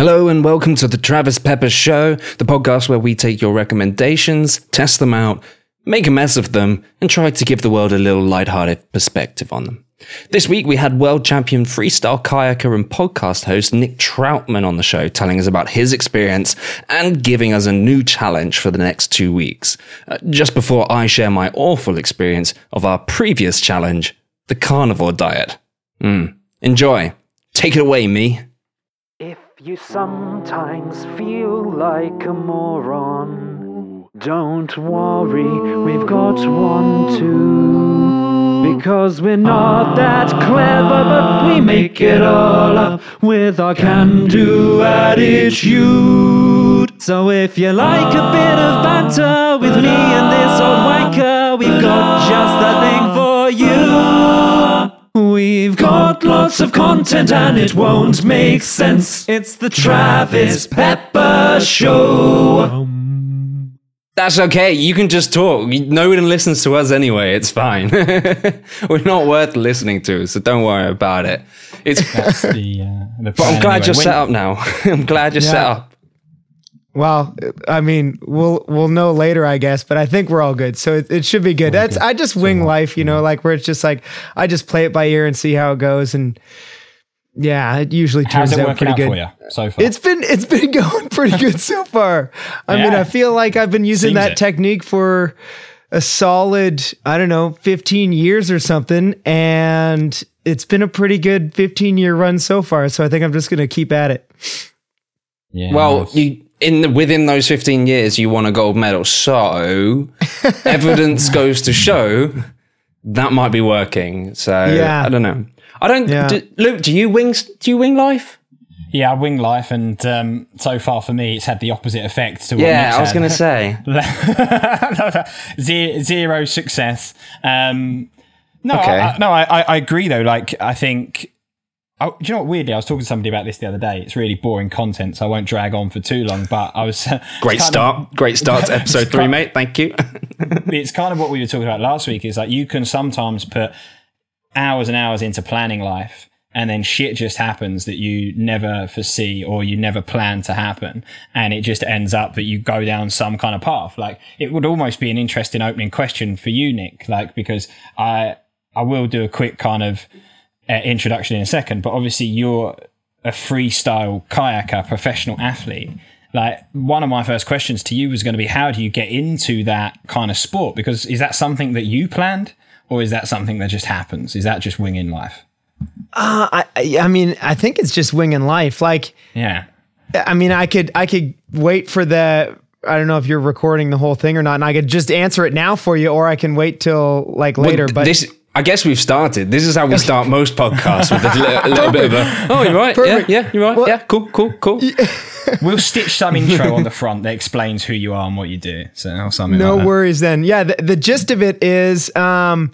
Hello and welcome to the Travis Pepper Show, the podcast where we take your recommendations, test them out, make a mess of them, and try to give the world a little lighthearted perspective on them. This week we had world champion freestyle kayaker and podcast host Nick Troutman on the show, telling us about his experience and giving us a new challenge for the next two weeks. Uh, just before I share my awful experience of our previous challenge, the carnivore diet. Mm. Enjoy. Take it away, me. You sometimes feel like a moron, don't worry, we've got one too. Because we're not that clever, but we make it all up with our can do attitude. So if you like a bit of banter with me and this old wanker, we've got just the thing for. We've got lots of content and it won't make sense. It's the Travis Pepper Show. That's okay. You can just talk. No one listens to us anyway. It's fine. We're not worth listening to, so don't worry about it. It's. That's the, uh, the But I'm glad anyway. you're When- set up now. I'm glad you're set up. Well, I mean, we'll we'll know later, I guess, but I think we're all good, so it, it should be good. That's I just wing life, you know, like where it's just like I just play it by ear and see how it goes, and yeah, it usually How's turns it out pretty out good. for you so far? It's been it's been going pretty good so far. I mean, I feel like I've been using Seems that it. technique for a solid, I don't know, 15 years or something, and it's been a pretty good 15 year run so far. So I think I'm just gonna keep at it. yeah, Well, you in the, within those 15 years, you won a gold medal. So evidence goes to show that might be working. So Yeah. I don't know. I don't. Yeah. Do, Luke, do you wing? Do you wing life? yeah, I wing life, and um, so far for me, it's had the opposite effect to what Yeah, Nick's I was going to say. zero, zero success. Um, no, Okay. I, I- no, I, I- I agree though. Like, I think. Oh, do you know what? Weirdly, I was talking to somebody about this the other day. It's really boring content, so I won't drag on for too long. But I was Great kind of- start. Great start to episode three, mate. Thank you. it's kind of what we were talking about last week. Is like you can sometimes put hours and hours into planning life, and then shit just happens that you never foresee or you never plan to happen, and it just ends up that you go down some kind of path. Like it would almost be an interesting opening question for you, Nick. Like because I I will do a quick kind of uh, introduction in a second, but obviously you're a freestyle kayaker, professional athlete. Like one of my first questions to you was going to be, how do you get into that kind of sport? Because is that something that you planned, or is that something that just happens? Is that just winging life? Uh, I I mean, I think it's just winging life. Like Yeah, I mean, I could I could wait for the I don't know if you're recording the whole thing or not, and I could just answer it now for you, or I can wait till like later. Well, but this, I guess we've started. This is how we start most podcasts with a little, a little bit of a. Oh, you're right. Perfect. Yeah, yeah, you're right. Well- yeah, cool, cool, cool. we'll stitch some intro on the front that explains who you are and what you do. So or something. no like that. worries then. Yeah, the, the gist of it is, um,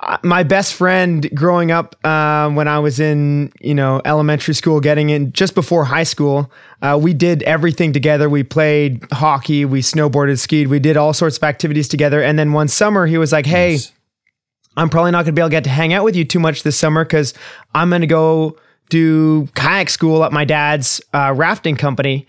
uh, my best friend growing up um, when I was in you know elementary school, getting in just before high school, uh, we did everything together. We played hockey, we snowboarded, skied, we did all sorts of activities together. And then one summer, he was like, "Hey." Nice. I'm probably not going to be able to get to hang out with you too much this summer because I'm going to go do kayak school at my dad's uh, rafting company.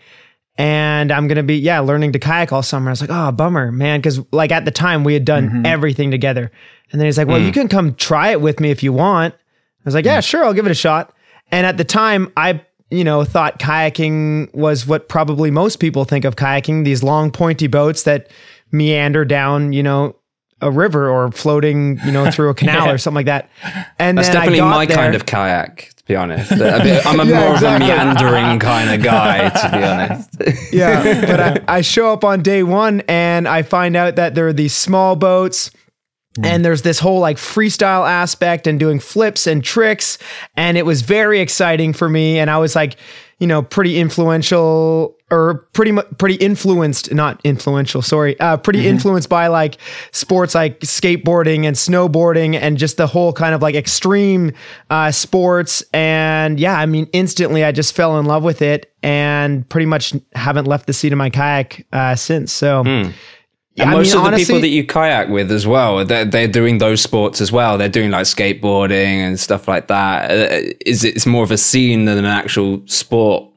And I'm going to be, yeah, learning to kayak all summer. I was like, oh, bummer, man. Because, like, at the time, we had done mm-hmm. everything together. And then he's like, well, you mm. can come try it with me if you want. I was like, yeah, mm. sure, I'll give it a shot. And at the time, I, you know, thought kayaking was what probably most people think of kayaking these long, pointy boats that meander down, you know, a river or floating, you know, through a canal or something like that. And That's then I definitely got my there- kind of kayak, to be honest. A bit- I'm a Yeah, more exactly. of a meandering kind of guy, to be honest. yeah. But I, I show up on day one and I find out that there are these small boats. Hmm. And there's this whole like freestyle aspect and doing flips and tricks. And it was very exciting for me. And I was like, you know, pretty influential or pretty mu- pretty influenced, not influential, sorry, uh, pretty influenced by like sports like skateboarding and snowboarding and just the whole kind of like extreme uh, sports. And yeah, I mean, instantly I just fell in love with it and pretty much haven't left the seat of my kayak uh, since. So. And I most mean, of the honestly- people that you kayak with as well, they're, they're doing those sports as well. They're doing like skateboarding and stuff like that. Uh, it's more of a scene than an actual sport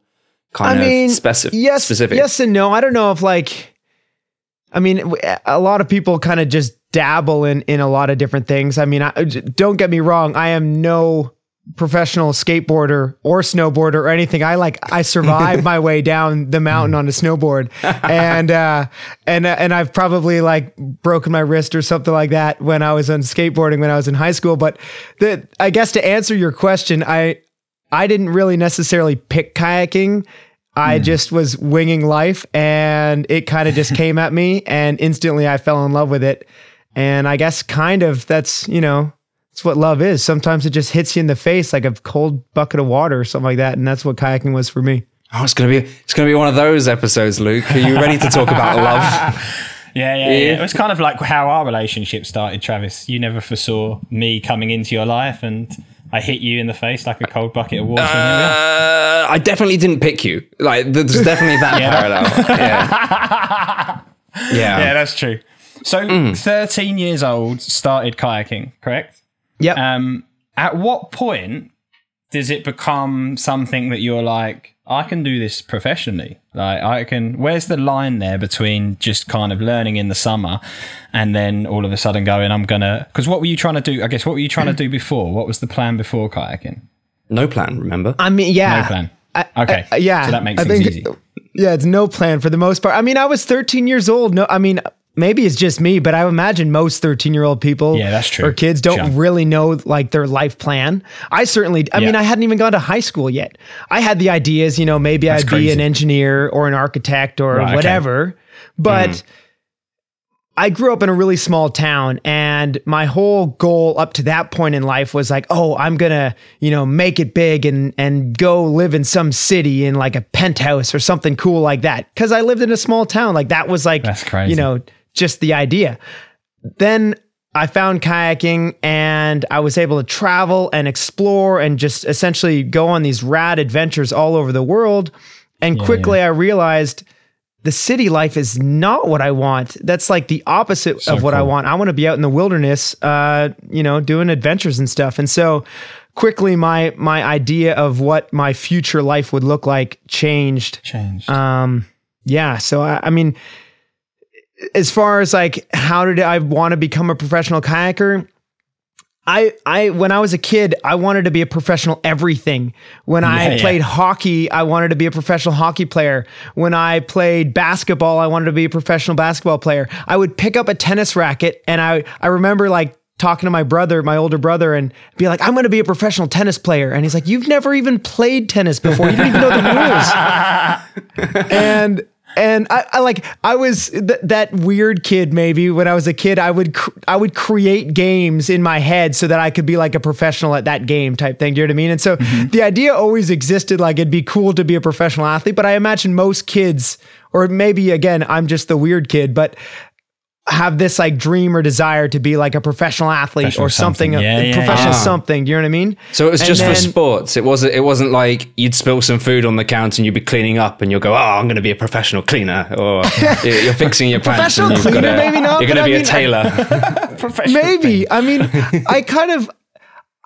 kind I mean, of speci- yes, specific? yes and no. I don't know if like, I mean, a lot of people kind of just dabble in in a lot of different things. I mean, I, don't get me wrong. I am no professional skateboarder or snowboarder or anything. I like I survived my way down the mountain on a snowboard, and uh, and uh, and I've probably like broken my wrist or something like that when I was on skateboarding when I was in high school. But the I guess to answer your question, I I didn't really necessarily pick kayaking. I hmm. just was winging life and it kind of just came at me and instantly I fell in love with it. And I guess kind of that's, you know, that's what love is. Sometimes it just hits you in the face like a cold bucket of water or something like that. And that's what kayaking was for me. Oh, it's gonna be it's gonna be one of those episodes, Luke. Are you ready to talk about love? Yeah, yeah, yeah. It was kind of like how our relationship started, Travis. You never foresaw me coming into your life, and I hit you in the face like a cold bucket of water. and here we are. Uh, I definitely didn't pick you. Like, there's definitely that parallel. Yeah. yeah. yeah, that's true. So, 13 years old, started kayaking, correct? Yep. Um, at what point does it become something that you're like, I can do this professionally? Like, I can. Where's the line there between just kind of learning in the summer and then all of a sudden going, I'm gonna? Because what were you trying to do? I guess what were you trying to do before? What was the plan before kayaking? No plan, remember? I mean, yeah. No plan. I- Okay. I- yeah. So that makes I things think- easy. Yeah, it's no plan for the most part. I mean, I was 13 years old. No, I mean, maybe it's just me, but I imagine most 13 year old people Yeah, that's true. or kids don't really know like their life plan. I certainly, I mean, I hadn't even gone to high school yet. I had the ideas, you know, maybe I'd be an engineer or an architect or Right, okay. Mm. whatever. But I grew up in a really small town and my whole goal up to that point in life was like, oh, I'm going to, you know, make it big and and go live in some city in like a penthouse or something cool like that cuz I lived in a small town. Like that was like That's crazy. you know, just the idea. Then I found kayaking and I was able to travel and explore and just essentially go on these rad adventures all over the world. And quickly I realized the city life is not what I want. That's like the opposite of what I want. I want to be out in the wilderness, uh, you know, doing adventures and stuff. And so quickly my my idea of what my future life would look like changed. Changed. Um, yeah. So I, I mean, as far as like how did I want to become a professional kayaker? I I when I was a kid, I wanted to be a professional everything. When Yeah, I yeah. played hockey, I wanted to be a professional hockey player. When I played basketball, I wanted to be a professional basketball player. I would pick up a tennis racket and I I remember like talking to my brother, my older brother, and be like, I'm going to be a professional tennis player. And he's like, You've never even played tennis before. You don't even know the rules and and I, I like I was th- that weird kid maybe when I was a kid I would cr- I would create games in my head so that I could be like a professional at that game type thing do you know what I mean? And so mm-hmm. the idea always existed like it'd be cool to be a professional athlete but I imagine most kids or maybe again I'm just the weird kid but have this like dream or desire to be like a professional athlete Professional or something, something. Yeah, a yeah, professional yeah. something do you know what I mean So it was And just for sports. It wasn't. It wasn't like you'd spill some food on the counter and you'd be cleaning up and you'll go, "Oh, I'm going to be a professional cleaner," or you're you're fixing your pants. Professional and you've cleaner, gotta- maybe not, You're going to be I a mean, tailor. Professional Maybe. I mean, I kind of,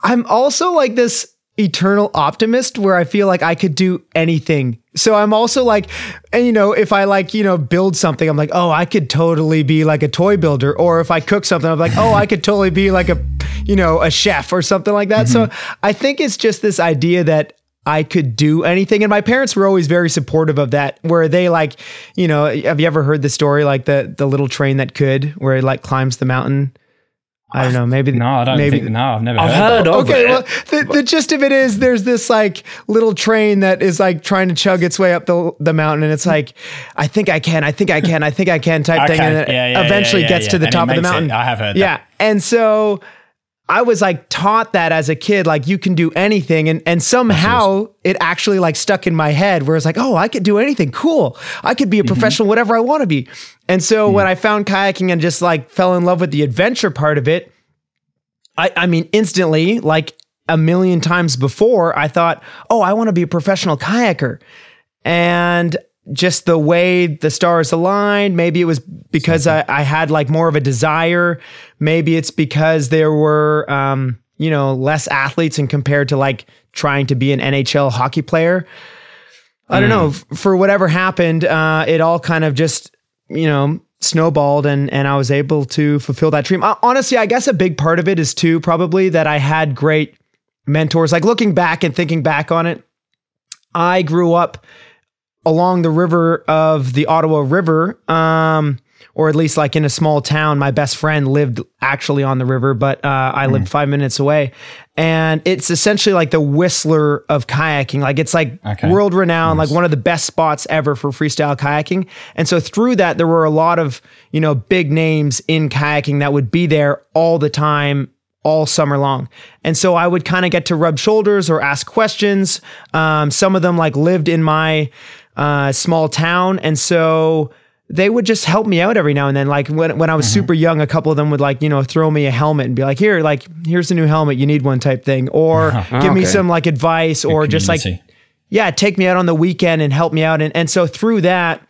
I'm also like this eternal optimist where I feel like I could do anything. So I'm also like, and you know, if I like, you know, build something, I'm like, oh, I could totally be like a toy builder. Or if I cook something, I'm like, oh, I could totally be like a, you know, a chef or something like that. So mm-hmm. I think it's just this idea that I could do anything. And my parents were always very supportive of that, where they like, you know, have you ever heard the story like the the little train that could, where it like climbs the mountain? I don't know. Maybe No, I don't maybe, think. No, I've never I've heard. heard of Okay, it. well, the, the gist of it is there's this like little train that is like trying to chug its way up the the mountain, and it's like, I think I can, I think I can, I think I can type thing, Okay, and then yeah, yeah, eventually yeah, gets yeah, to the and top of the makes it. mountain. I have heard that. Yeah, and so I was like taught that as a kid, like you can do anything, and and somehow it actually like stuck in my head, where it's like, oh, I could do anything. Cool, I could be Mm-hmm. a professional, whatever I want to be. And so when I found kayaking and just like fell in love with the adventure part of it. I, I mean, instantly, like a million times before, I thought, oh, I want to be a professional kayaker. And just the way the stars aligned, maybe it was because I, I had like more of a desire. Maybe it's because there were, um, you know, less athletes and compared to like trying to be an NHL hockey player. I don't know, for whatever happened, uh, it all kind of just, you know, snowballed and, and I was able to fulfill that dream. Uh, honestly, I guess a big part of it is too probably that I had great mentors. Like looking back and thinking back on it, I grew up along the river of the Ottawa River. Um, or at least like in a small town. My best friend lived actually on the river, but uh, I lived five minutes away. And it's essentially like the Whistler of kayaking. Like it's like Okay. world renowned, like one of the best spots ever for freestyle kayaking. And so through that, there were a lot of, you know, big names in kayaking that would be there all the time all summer long. And so I would kind of get to rub shoulders or ask questions. Um, some of them like lived in my uh, small town. And so they would just help me out every now and then. Like when, when I was super young, a couple of them would like, you know, throw me a helmet and be like, here, like, here's a new helmet. You need one type thing. Or give me some like advice or just like, yeah, take me out on the weekend and help me out. And, and so through that,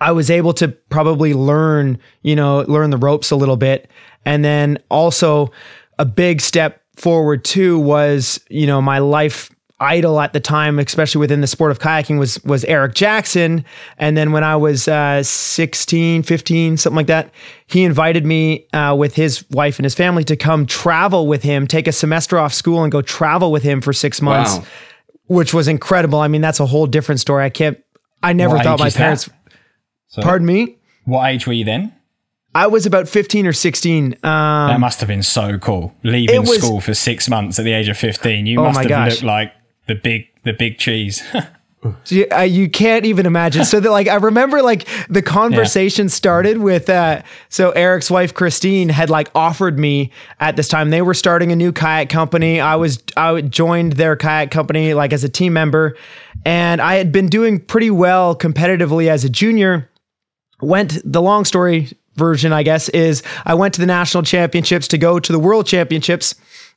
I was able to probably learn, you know, learn the ropes a little bit. And then also a big step forward too was, you know, my life idol at the time, especially within the sport of kayaking was, was Eric Jackson. And then when I was uh, 16, 15, something like that, he invited me uh, with his wife and his family to come travel with him, take a semester off school and go travel with him for six months Wow. which was incredible. I mean, that's a whole different story. I can't. I never What thought my parents. So Pardon me. What age were you then? I was about fifteen or sixteen. Um, That must have been so cool. Leaving was- school for six months at the age of fifteen. You Oh must have gosh. looked like the big the big cheese. you, uh, you can't even imagine. So that, like, I remember like the conversation started with. Uh, so Eric's wife Christine had like offered me at this time. They were starting a new kayak company. I was I joined their kayak company like as a team member, and I had been doing pretty well competitively as a junior. went the long story version i guess is i went to the national championships to go to the world championships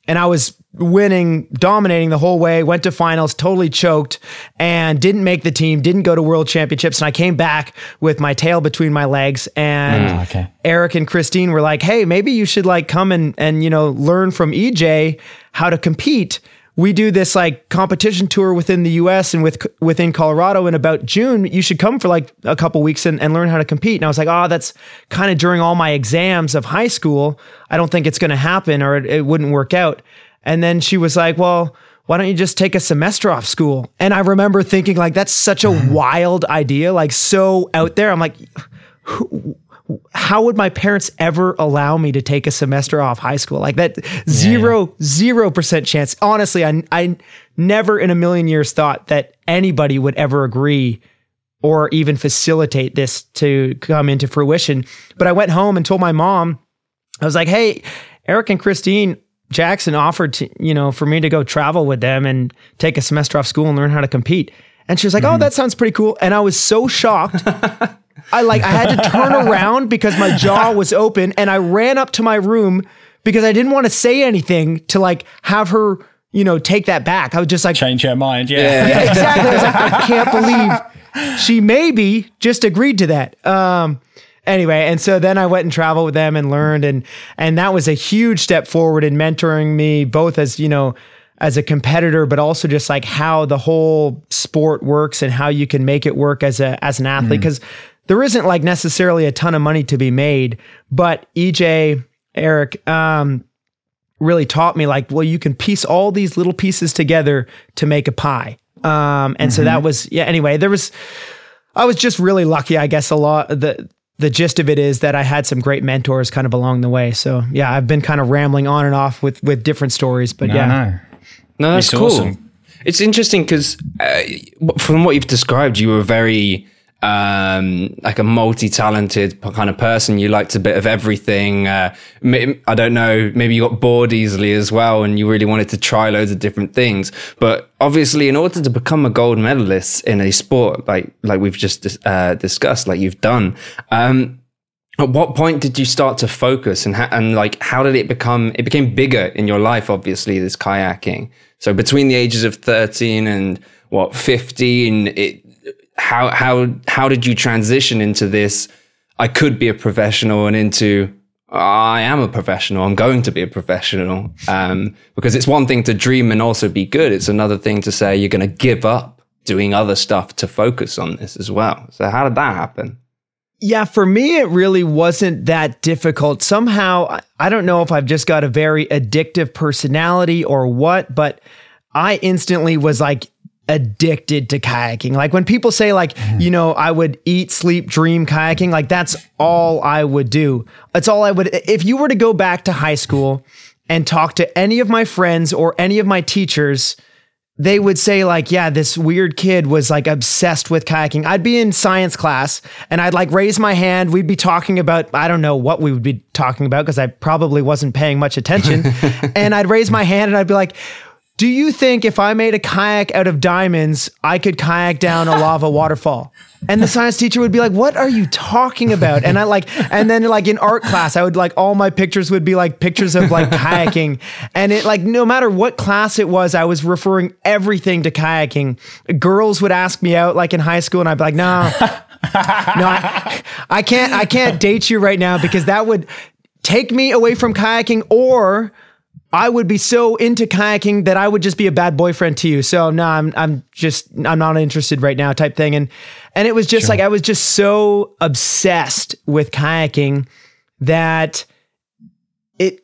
and i was winning dominating the whole way went to finals totally choked and didn't make the team didn't go to world championships and i came back with my tail between my legs and Ah, okay. eric and christine were like hey maybe you should like come and and you know learn from ej how to compete we do this like competition tour within the US and with within Colorado in about June. You should come for like a couple weeks and, and learn how to compete. And I was like, oh, that's kind of during all my exams of high school. I don't think it's going to happen or it, it wouldn't work out. And then she was like, well, why don't you just take a semester off school? And I remember thinking like, that's such a mm-hmm. wild idea, like so out there. I'm like, how would my parents ever allow me to take a semester off high school? Like that zero zero percent chance. Honestly I, I never in a million years thought that anybody would ever agree or even facilitate this to come into fruition. But i went home and told my mom i was like hey eric and christine jackson offered to you know for me to go travel with them and take a semester off school and learn how to compete. And she was like oh mm-hmm. that sounds pretty cool. And i was so shocked I like I had to turn around because my jaw was open and I ran up to my room because I didn't want to say anything to like have her, you know, take that back. I was just like Change her mind. Yeah. yeah, exactly. I was like, I can't believe she maybe just agreed to that. Um anyway, and so then I went and traveled with them and learned and and that was a huge step forward in mentoring me both as, you know, as a competitor, but also just like how the whole sport works and how you can make it work as a as an athlete. Because there isn't like necessarily a ton of money to be made, but EJ, Eric, um, really taught me like, well, you can piece all these little pieces together to make a pie. Um, and so that was yeah. Anyway, there was I was just really lucky. I guess a lot the the gist of it is that I had some great mentors kind of along the way. So yeah, I've been kind of rambling on and off with with different stories, but No, yeah. no. No, that's It's cool. awesome. It's interesting because uh, from what you've described, you were very um, like a multi-talented kind of person. You liked a bit of everything. Uh, I don't know, maybe you got bored easily as well, and you really wanted to try loads of different things. But obviously, in order to become a gold medalist in a sport like like we've just uh, discussed, like you've done. Um, at what point did you start to focus and ha- and like how did it become it became bigger in your life obviously this kayaking so between the ages of 13 and what 15 it how how how did you transition into this I could be a professional and into I am a professional I'm going to be a professional um because it's one thing to dream and also be good it's another thing to say you're going to give up doing other stuff to focus on this as well. So how did that happen? Yeah, for me, it really wasn't that difficult. Somehow, I- don't know if I've just got a very addictive personality or what, but I instantly was like addicted to kayaking. Like when people say, like, you know, I would eat, sleep, dream kayaking, like that's all I would do. That's all I would. If you were to go back to high school and talk to any of my friends or any of my teachers, they would say like yeah this weird kid was like obsessed with kayaking i'd be in science class and i'd like raise my hand we'd be talking about i don't know what we would be talking about because i probably wasn't paying much attention and i'd raise my hand and i'd be like do you think if I made a kayak out of diamonds, I could kayak down a lava waterfall? And the science teacher would be like, "What are you talking about?" And I like, and then like in art class, I would like all my pictures would be like pictures of like kayaking, and it like no matter what class it was, I was referring everything to kayaking. Girls would ask me out like in high school, and I'd be like, "No, no, I, I can't, I can't date you right now because that would take me away from kayaking or." I would be so into kayaking that I would just be a bad boyfriend to you. So no, I'm I'm just I'm not interested right now type thing. And and it was just like I was just so obsessed with kayaking that it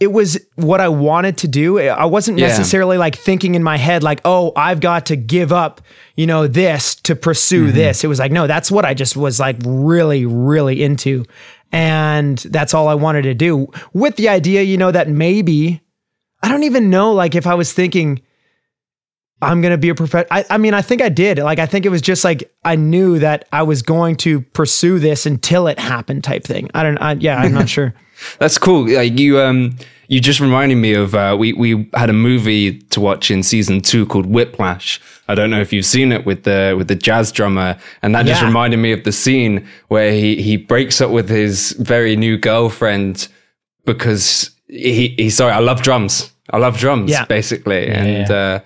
it was what I wanted to do. I wasn't Yeah. necessarily like thinking in my head like, "Oh, I've got to give up, you know, this to pursue mm-hmm. this." It was like, "No, that's what I just was like really really into." And that's all I wanted to do with the idea, you know, that maybe I don't even know like if I was thinking I'm going to be a professional. I, I mean, I think I did. Like, I think it was just like I knew that I was going to pursue this until it happened type thing. I don't, I, yeah, I'm not sure. That's cool. Like you, um, you just reminded me of uh, we we had a movie to watch in season two called Whiplash. I don't know if you've seen it with the with the jazz drummer, and that just reminded me of the scene where he he breaks up with his very new girlfriend because he he's sorry. I love drums. I love drums, Yeah. basically, and uh,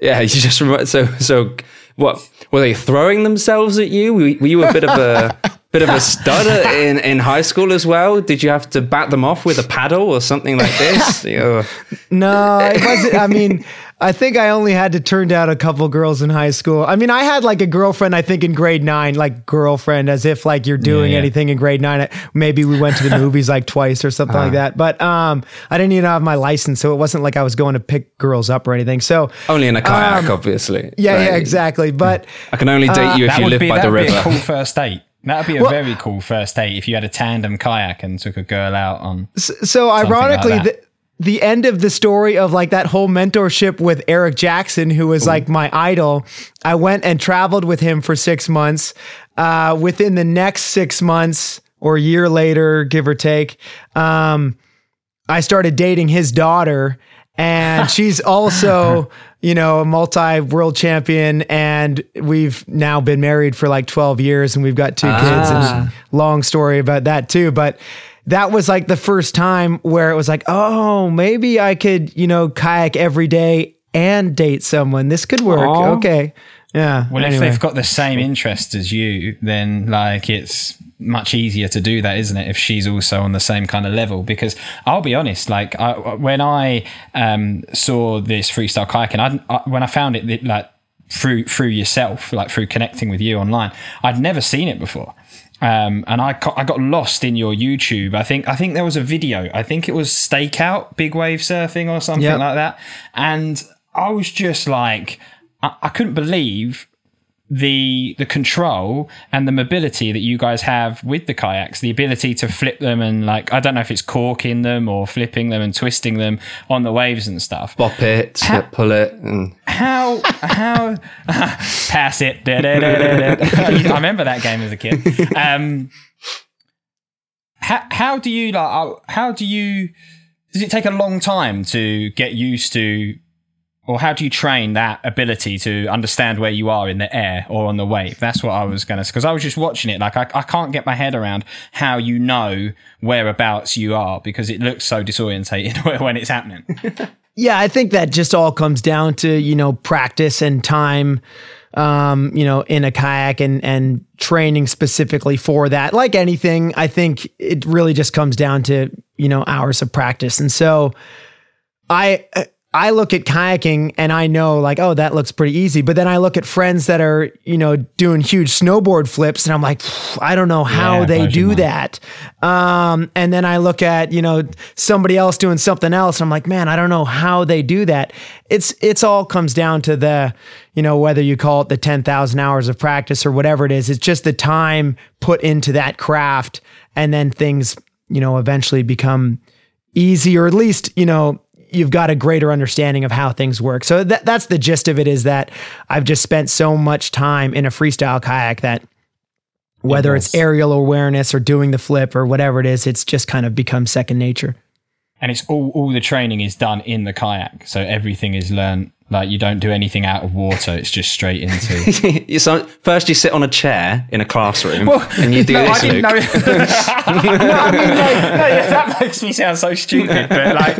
yeah, you just remind so so. What were they throwing themselves at you? Were, were you a bit of a bit of a stud in, in high school as well? Did you have to bat them off with a paddle or something like this? No, it wasn't. I mean, I think I only had to turn down a couple girls in high school. I mean, I had like a girlfriend, I think in grade nine, like girlfriend, as if like you're doing yeah. anything in grade nine. Maybe we went to the movies like twice or something like that. But um, I didn't even have my license, so it wasn't like I was going to pick girls up or anything. So only in a kayak, obviously. Um, yeah, yeah, exactly. But I can only date you if you live be, by the would be a river. cool first date. That would be a very cool first date if you had a tandem kayak and took a girl out on. so like ironically, that. the, the end of the story of like that whole mentorship with Eric Jackson, who was like my idol, I went and traveled with him for six months. Uh, within the next six months or a year later, give or take, um, I started dating his daughter, and she's also, you know, a multi world champion. And we've now been married for like 12 years and we've got two ah. kids. And long story about that too. But that was like the first time where it was like, oh, maybe I could, you know, kayak every day and date someone. This could work. Aw. Okay. Yeah. Well, if they've got the same interests as you, then like it's much easier to do that, isn't it? If she's also on the same kind of level, because I'll be honest, like I, when I um, saw this freestyle kayaking, I, I, when I found it, like through through yourself, like through connecting with you online, I'd never seen it before. Um, and I got, I got lost in your YouTube. I think I think there was a video. I think it was stakeout, big wave surfing or something Yep. like that. And I was just like, I, I couldn't believe the the control and the mobility that you guys have with the kayaks the ability to flip them and like i don't know if it's corking them or flipping them and twisting them on the waves and stuff. Bop it, pull it, and how how pass it. Da, da, da, da, da. i remember that game as a kid. Um how, how do you like uh, how do you does it take a long time to get used to or how do you train that ability to understand where you are in the air or on the wave? That's what I was going to, say. because I was just watching it. Like, I, I can't get my head around how you know whereabouts you are because it looks so disorientated when it's happening. Yeah, I think that just all comes down to, you know, practice and time, um, you know, in a kayak and, and training specifically for that. Like anything, I think it really just comes down to, you know, hours of practice. And so I, I look at kayaking and I know like, oh, that looks pretty easy. But then I look at friends that are, you know, doing huge snowboard flips and I'm like, I don't know how Yeah, they do that. Um, and then I look at, you know, somebody else doing something else. And I'm like, man, I don't know how they do that. It's, it's all comes down to the, you know, whether you call it the 10,000 hours of practice or whatever it is, it's just the time put into that craft. And then things, you know, eventually become easy or at least, you know, you've got a greater understanding of how things work. So that, that's the gist of it is that I've just spent so much time in a freestyle kayak that whether it's aerial awareness or doing the flip or whatever it is, it's just kind of become second nature. and it's all all the training is done in the kayak, so everything is learned. Like you don't do anything out of water; it's just straight into. So first you sit on a chair in a classroom and you do no, this. I didn't Luke. know. no, I mean, like, no, that makes me sound so stupid. But like,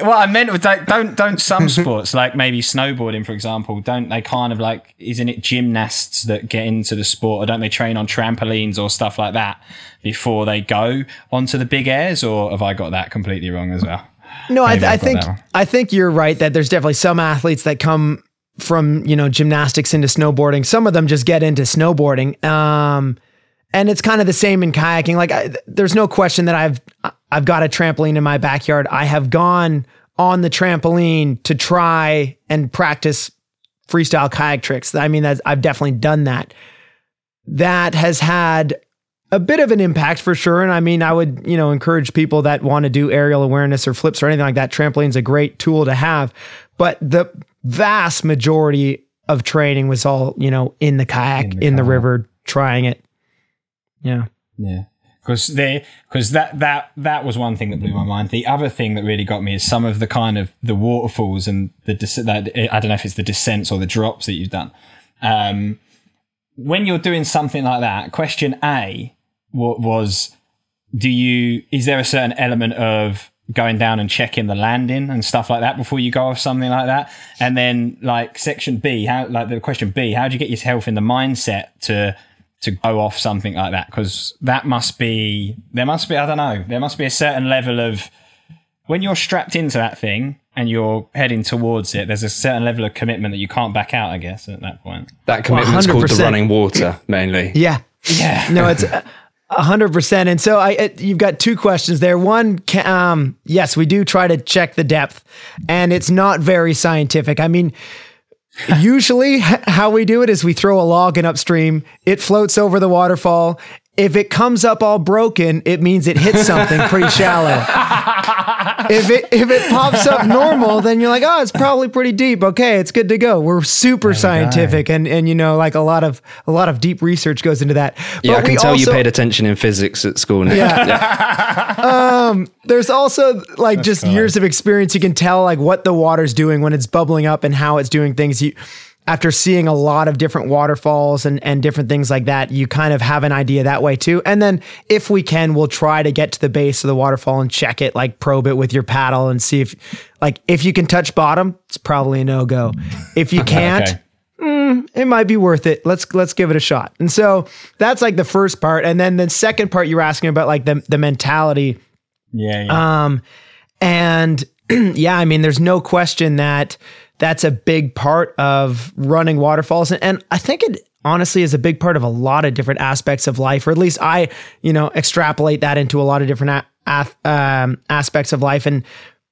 what I meant was don't don't, don't some sports like maybe snowboarding, for example, don't they kind of like isn't it gymnasts that get into the sport, or don't they train on trampolines or stuff like that before they go onto the big airs? Or have I got that completely wrong as well? No, I, Maybe I think. I think you're right that there's definitely some athletes that come from you know gymnastics into snowboarding. Some of them just get into snowboarding, um, and it's kind of the same in kayaking. Like, I, there's no question that I've I've got a trampoline in my backyard. I have gone on the trampoline to try and practice freestyle kayak tricks. I mean, that's, I've definitely done that. That has had a bit of an impact for sure. And I mean, I would, you know, encourage people that want to do aerial awareness or flips or anything like that. Trampoline's a great tool to have. But the vast majority of training was all, you know, in the kayak, in the, kayak. river, trying it. Yeah. Yeah. Because they, because that that that was one thing that blew my mind. The other thing that really got me is some of the kind of the waterfalls and the that I don't know if it's the descents or the drops that you've done. Um, when you're doing something like that, question A was, do you is there a certain element of going down and checking the landing and stuff like that before you go off something like that? And then like section B, how like the question B, how do you get yourself in the mindset to to go off something like that because that must be there must be I don't know there must be a certain level of when you're strapped into that thing and you're heading towards it there's a certain level of commitment that you can't back out I guess at that point That commitment's called the running water mainly. Yeah. yeah No, it's a a hundred percent. And so I, you've got two questions there. One, um, yes, we do try to check the depth, and it's not very scientific. I mean, usually how we do it is we throw a log in upstream. It floats over the waterfall. If it comes up all broken, it means it hit something pretty shallow. if it if it pops up normal, then you're like, oh, it's probably pretty deep. Okay, it's good to go. We're super scientific, and and you know, like a lot of a lot of deep research goes into that. Yeah, I can we tell you paid attention in physics at school now. Yeah. Um, there's also like just years of experience. You can tell like what the water's doing when it's bubbling up and how it's doing things. You after seeing a lot of different waterfalls and, and different things like that, you kind of have an idea that way too. And then if we can, we'll try to get to the base of the waterfall and check it, like probe it with your paddle and see if like if you can touch bottom, it's probably a no-go. If you can't, okay it might be worth it. Let's let's give it a shot. And so that's like the first part. And then the second part you're asking about like the the mentality. yeah, yeah. Um and yeah, I mean there's no question that that's a big part of running waterfalls and, and I think it honestly is a big part of a lot of different aspects of life or at least I, you know, extrapolate that into a lot of different a- um, aspects of life and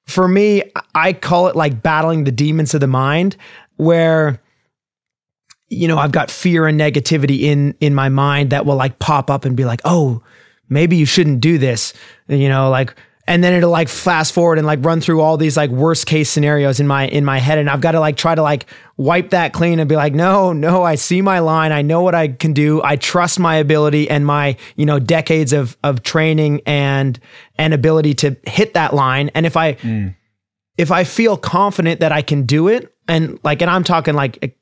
for me, I call it like battling the demons of the mind where you know, I've got fear and negativity in in my mind that will like pop up and be like, "Oh, maybe you shouldn't do this." You know, like and then it'll like fast forward and like run through all these like worst case scenarios in my in my head and I've got to like try to like wipe that clean and be like, "No, no, I see my line. I know what I can do. I trust my ability and my, you know, decades of of training and and ability to hit that line. And if I mm. if I feel confident that I can do it and like and I'm talking like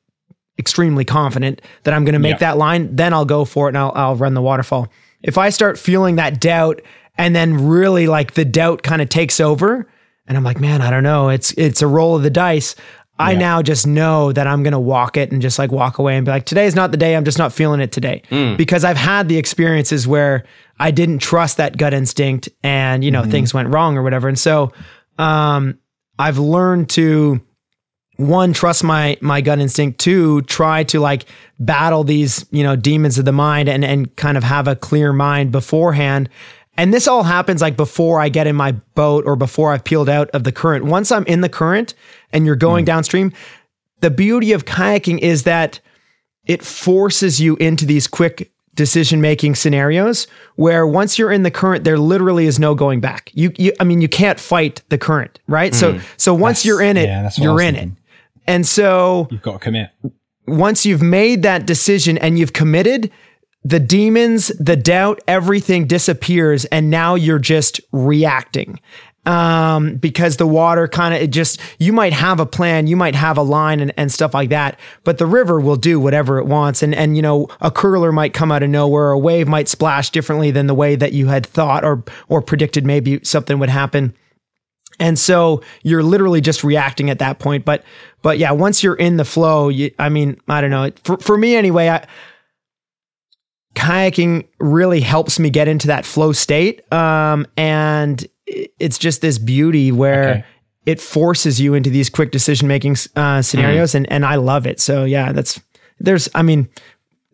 extremely confident that I'm going to make Yeah. that line, then I'll go for it and I'll, I'll run the waterfall. If I start feeling that doubt and then really like the doubt kind of takes over and I'm like, man, I don't know. It's, it's a roll of the dice. I Yeah. now just know that I'm going to walk it and just like walk away and be like, today's not the day. I'm just not feeling it today because I've had the experiences where I didn't trust that gut instinct and, you know, things went wrong or whatever. And so, um, I've learned to one trust my my gut instinct two try to like battle these you know demons of the mind and and kind of have a clear mind beforehand and this all happens like before i get in my boat or before i've peeled out of the current. Once i'm in the current and you're going hmm. downstream the beauty of kayaking is that it forces you into these quick decision making scenarios where once you're in the current there literally is no going back. You, you i mean you can't fight the current right? So hmm. so once That's- you're in it yeah, you're in thinking. it and so You've got to commit. once you've made that decision and you've committed, the demons, the doubt, everything disappears, and now you're just reacting. Um, because the water kind of it just you might have a plan, you might have a line and, and stuff like that, but the river will do whatever it wants. And and you know, a curler might come out of nowhere, a wave might splash differently than the way that you had thought or or predicted maybe something would happen. And so you're literally just reacting at that point. But but yeah, once you're in the flow, you, I mean, I don't know. For for me anyway, I, kayaking really helps me get into that flow state. Um, and it's just this beauty where Okay. it forces you into these quick decision making uh, scenarios, and and I love it. So yeah, that's there's I mean,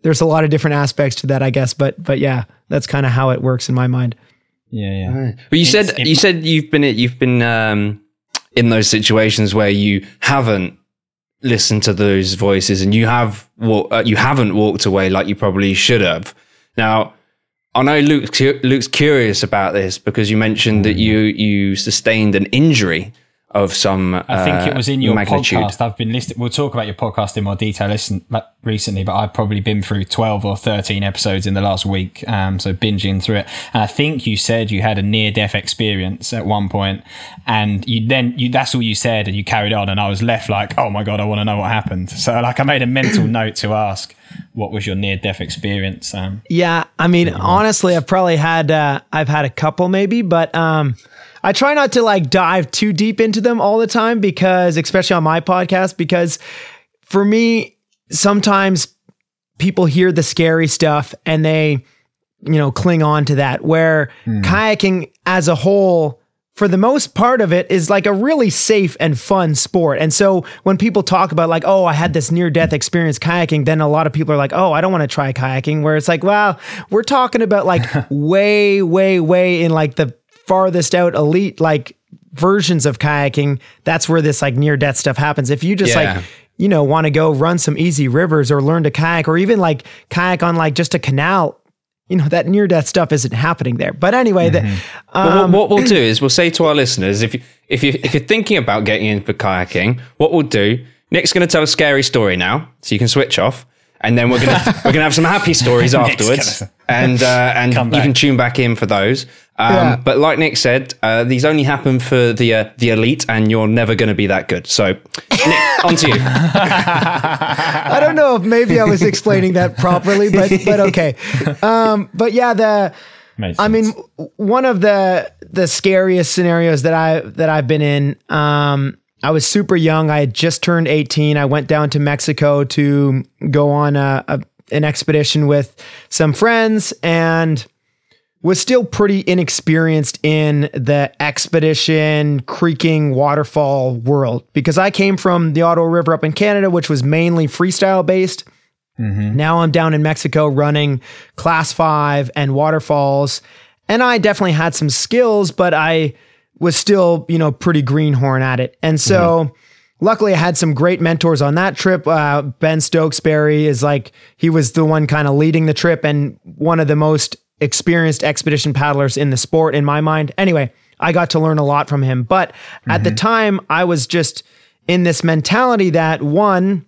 there's a lot of different aspects to that, I guess. But but yeah, that's kind of how it works in my mind. Yeah, yeah. But you said it- you said you've been you've been um, in those situations where you haven't listened to those voices and you have wa- uh, you haven't walked away like you probably should have. Now, I know Luke's, cu- Luke's curious about this because you mentioned that you you sustained an injury of some. I think it was in your magnitude. podcast. I've been listening. We'll talk about your podcast in more detail listen, like, recently, but I've probably been through 12 or 13 episodes in the last week. Um, so binging through it. And I think you said you had a near death experience at one point and you then, you, that's all you said and you carried on. And I was left like, oh my God, I want to know what happened. So like I made a mental note to ask, what was your near death experience? Um, Yeah, I mean, honestly, I've probably had uh, I've had a couple maybe, but um, I try not to like dive too deep into them all the time because, especially on my podcast, because for me, sometimes people hear the scary stuff and they, you know, cling on to that. Where hmm. kayaking as a whole, for the most part of it, is like a really safe and fun sport. And so when people talk about like, oh, I had this near death experience kayaking, then a lot of people are like, oh, I don't want to try kayaking. Where it's like, well, we're talking about like way, way, way in like the farthest out elite like versions of kayaking. That's where this like near death stuff happens. If you just Yeah. like you know, want to go run some easy rivers or learn to kayak or even like kayak on like just a canal, you know, that near death stuff isn't happening there. But anyway, the, Well, what, what we'll do is we'll say to our listeners if you if you if you're thinking about getting into kayaking, what we'll do, Nick's going to tell a scary story now, so you can switch off, and then we're gonna we're gonna have some happy stories afterwards, gonna- and uh, and you can tune back in for those. Um, Yeah. But like Nick said, uh, these only happen for the uh, the elite, and you're never going to be that good. So, Nick, on to you. I don't know if maybe I was explaining that properly, but but okay. Um, but yeah, the I mean, one of the the scariest scenarios that I that I've been in. Um, I was super young. I had just turned 18. I went down to Mexico to go on a, a an expedition with some friends and was still pretty inexperienced in the expedition creeking waterfall world because I came from the Ottawa River up in Canada, which was mainly freestyle based. Now I'm down in Mexico running class five and waterfalls. And I definitely had some skills, but I was still, you know, pretty greenhorn at it. And so luckily I had some great mentors on that trip. Uh, ben Stookesberry is like, he was the one kind of leading the trip and one of the most experienced expedition paddlers in the sport in my mind. Anyway, I got to learn a lot from him. But at the mm-hmm. time, I was just in this mentality that one,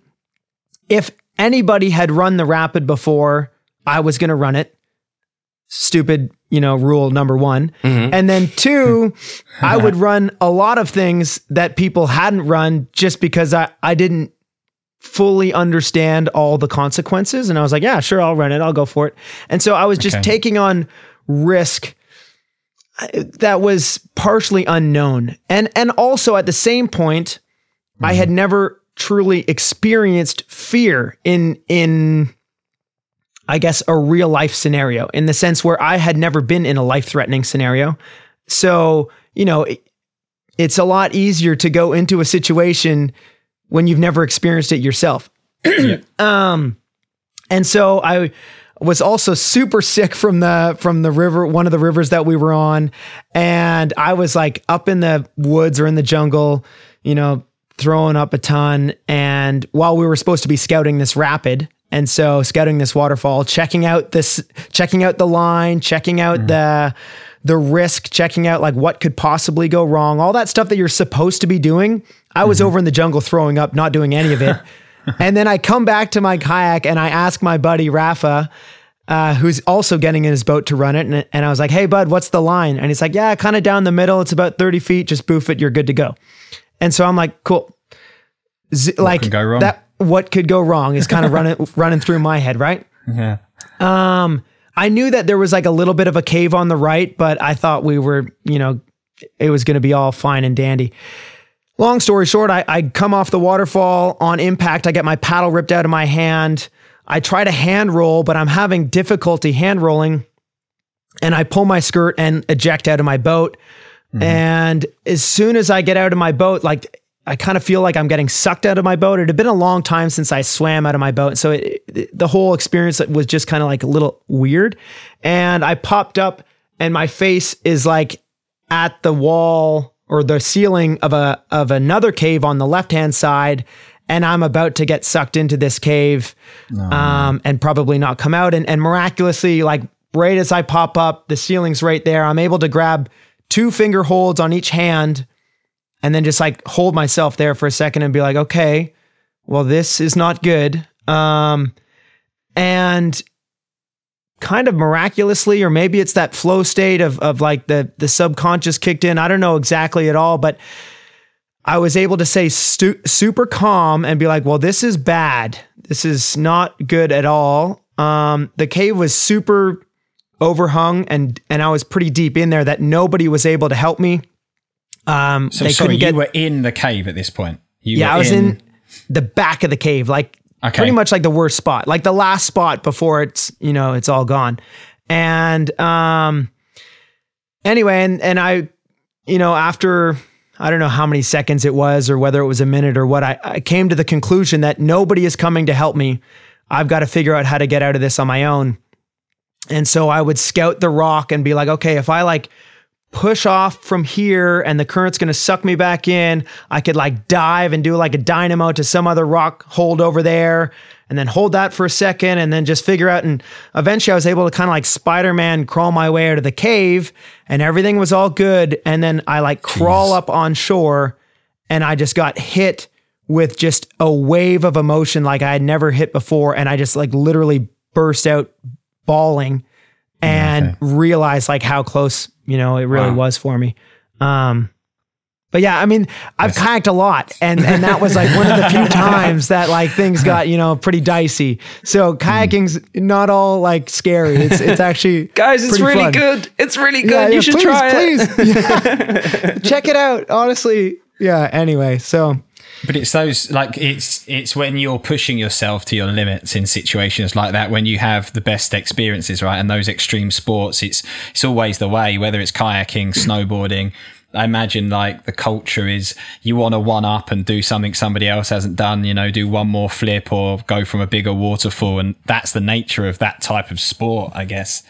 if anybody had run the rapid before, I was going to run it. Stupid, you know, rule number one. Mm-hmm. And then two, I would run a lot of things that people hadn't run just because I, I didn't fully understand all the consequences. And I was like, yeah, sure, I'll run it. I'll go for it. And so I was just Okay. taking on risk uh, that was partially unknown. And and also at the same point, I had never truly experienced fear in in I guess a real life scenario in the sense where I had never been in a life threatening scenario. So, you know, it's a lot easier to go into a situation when you've never experienced it yourself. um, and so I was also super sick from the from the river, one of the rivers that we were on, and I was like up in the woods or in the jungle, you know, throwing up a ton. And while we were supposed to be scouting this rapid, and so scouting this waterfall, checking out this, checking out the line, checking out the the risk, checking out like what could possibly go wrong, all that stuff that you're supposed to be doing. I was over in the jungle throwing up, not doing any of it. and then I come back to my kayak and I ask my buddy Rafa, uh, who's also getting in his boat to run it. And, and I was like, hey, bud, what's the line? And he's like, yeah, kind of down the middle. It's about 30 feet. Just boof it. You're good to go. And so I'm like, cool. Z- like could go wrong? that, what could go wrong is kind of running, running through my head, right? Yeah. Um, I knew that there was like a little bit of a cave on the right, but I thought we were, you know, it was going to be all fine and dandy. Long story short, I, I come off the waterfall on impact. I get my paddle ripped out of my hand. I try to hand roll, but I'm having difficulty hand rolling. And I pull my skirt and eject out of my boat. Mm-hmm. And as soon as I get out of my boat, like I kind of feel like I'm getting sucked out of my boat. It had been a long time since I swam out of my boat. So it, it- the whole experience was just kind of like a little weird. And I popped up and my face is like at the wall or the ceiling of a of another cave on the left hand side and I'm about to get sucked into this cave um, and probably not come out and, and miraculously like right as I pop up the ceiling's right there I'm able to grab two finger holds on each hand and then just like hold myself there for a second and be like okay well this is not good. Um, and kind of miraculously or maybe it's that flow state of of like the the subconscious kicked in. I don't know exactly at all but i was able to say stu- super calm and be like well this is bad. This is not good at all. Um the cave was super overhung and and i was pretty deep in there that nobody was able to help me um So they sorry, couldn't get you were in the cave at this point. You yeah i was in the back of the cave like Okay. pretty much like the worst spot like the last spot before it's you know it's all gone and um anyway and and i you know after i don't know how many seconds it was or whether it was a minute or what i, I came to the conclusion that nobody is coming to help me i've got to figure out how to get out of this on my own and so i would scout the rock and be like okay if i like push off from here and the current's going to suck me back in. I could like dive and do like a dynamo to some other rock hold over there and then hold that for a second and then just figure out. And eventually I was able to kind of like Spider Man crawl my way out of the cave and everything was all good. And then I like crawl up on shore and I just got hit with just a wave of emotion like I had never hit before. And I just like literally burst out bawling and realized like how close, you know, it really Wow. was for me. Um, but yeah, I mean, I've kayaked a lot, and and that was like one of the few times that like things got you know pretty dicey. So kayaking's not all like scary. It's it's actually Guys, it's really fun. good. It's really good. Yeah, you yeah, should please, try it. please. Yeah. Check it out. Honestly, yeah. Anyway, so But it's those like it's it's when you're pushing yourself to your limits in situations like that when you have the best experiences, right? And those extreme sports, it's it's always the way, whether it's kayaking, snowboarding. I imagine like the culture is you want to one up and do something somebody else hasn't done, you know, do one more flip or go from a bigger waterfall. And that's the nature of that type of sport, I guess.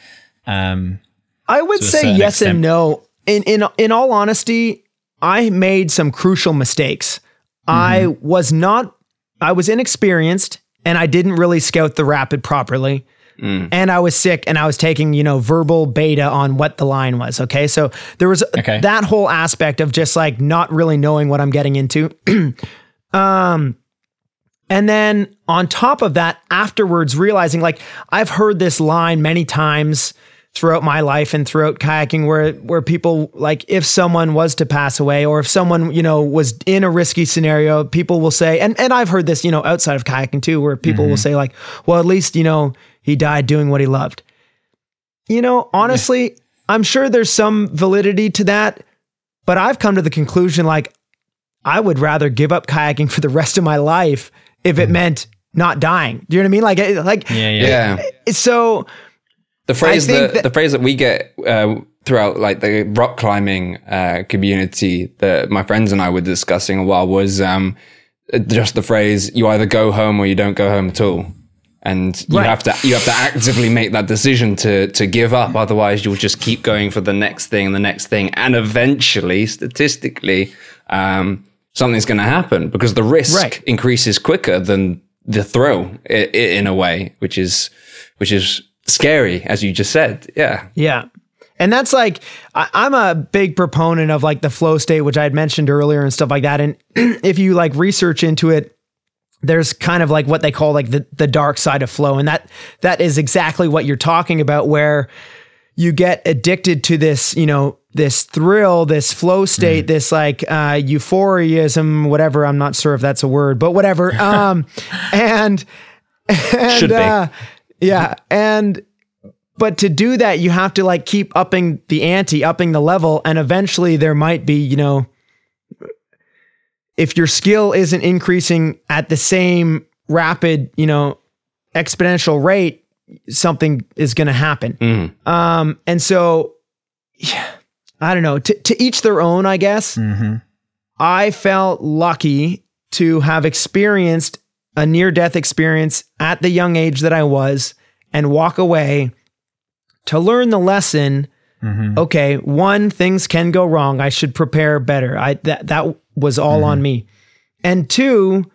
Um, I would say yes and no. In in in all honesty, I made some crucial mistakes. I Mm-hmm. was not I was inexperienced and I didn't really scout the rapid properly. And I was sick and I was taking, you know, verbal beta on what the line was. Okay. So there was Okay. that whole aspect of just like not really knowing what I'm getting into. um, and then on top of that, afterwards realizing like I've heard this line many times throughout my life and throughout kayaking where where people like if someone was to pass away or if someone, you know, was in a risky scenario, people will say and and I've heard this, you know, outside of kayaking too where people will mm-hmm. say like, well, at least, you know, he died doing what he loved. You know, honestly, I'm sure there's some validity to that, but I've come to the conclusion like I would rather give up kayaking for the rest of my life if it mm-hmm. meant not dying. Do you know what I mean? Like, it- like yeah, yeah. Yeah. so. The phrase that, that- the phrase that we get uh, throughout like the rock climbing uh, community that my friends and I were discussing a while was um, just the phrase "you either go home or you don't go home at all." And you Right. have to you have to actively make that decision to to give up. Otherwise, you'll just keep going for the next thing, the next thing, and eventually, statistically, um, something's going to happen because the risk Right. increases quicker than the thrill in a way, which is which is scary, as you just said. Yeah. Yeah. And that's like, I, I'm a big proponent of like the flow state, which I had mentioned earlier and stuff like that. And if you like research into it, there's kind of like what they call like the, the dark side of flow. And that, that is exactly what you're talking about, where you get addicted to this, you know, this thrill, this flow state, this like uh, euphoriaism, whatever. I'm not sure if that's a word, but whatever. Um, and, and, Should be. Yeah. And, but to do that, you have to like keep upping the ante, upping the level. And eventually there might be, you know, if your skill isn't increasing at the same rapid, you know, exponential rate, something is going to happen. Um, and so, yeah, I don't know. To, to each their own, I guess. I felt lucky to have experienced a near death experience at the young age that I was and walk away to learn the lesson. Mm-hmm. Okay, one, things can go wrong. I should prepare better. I that that was all on mm-hmm. me. And two,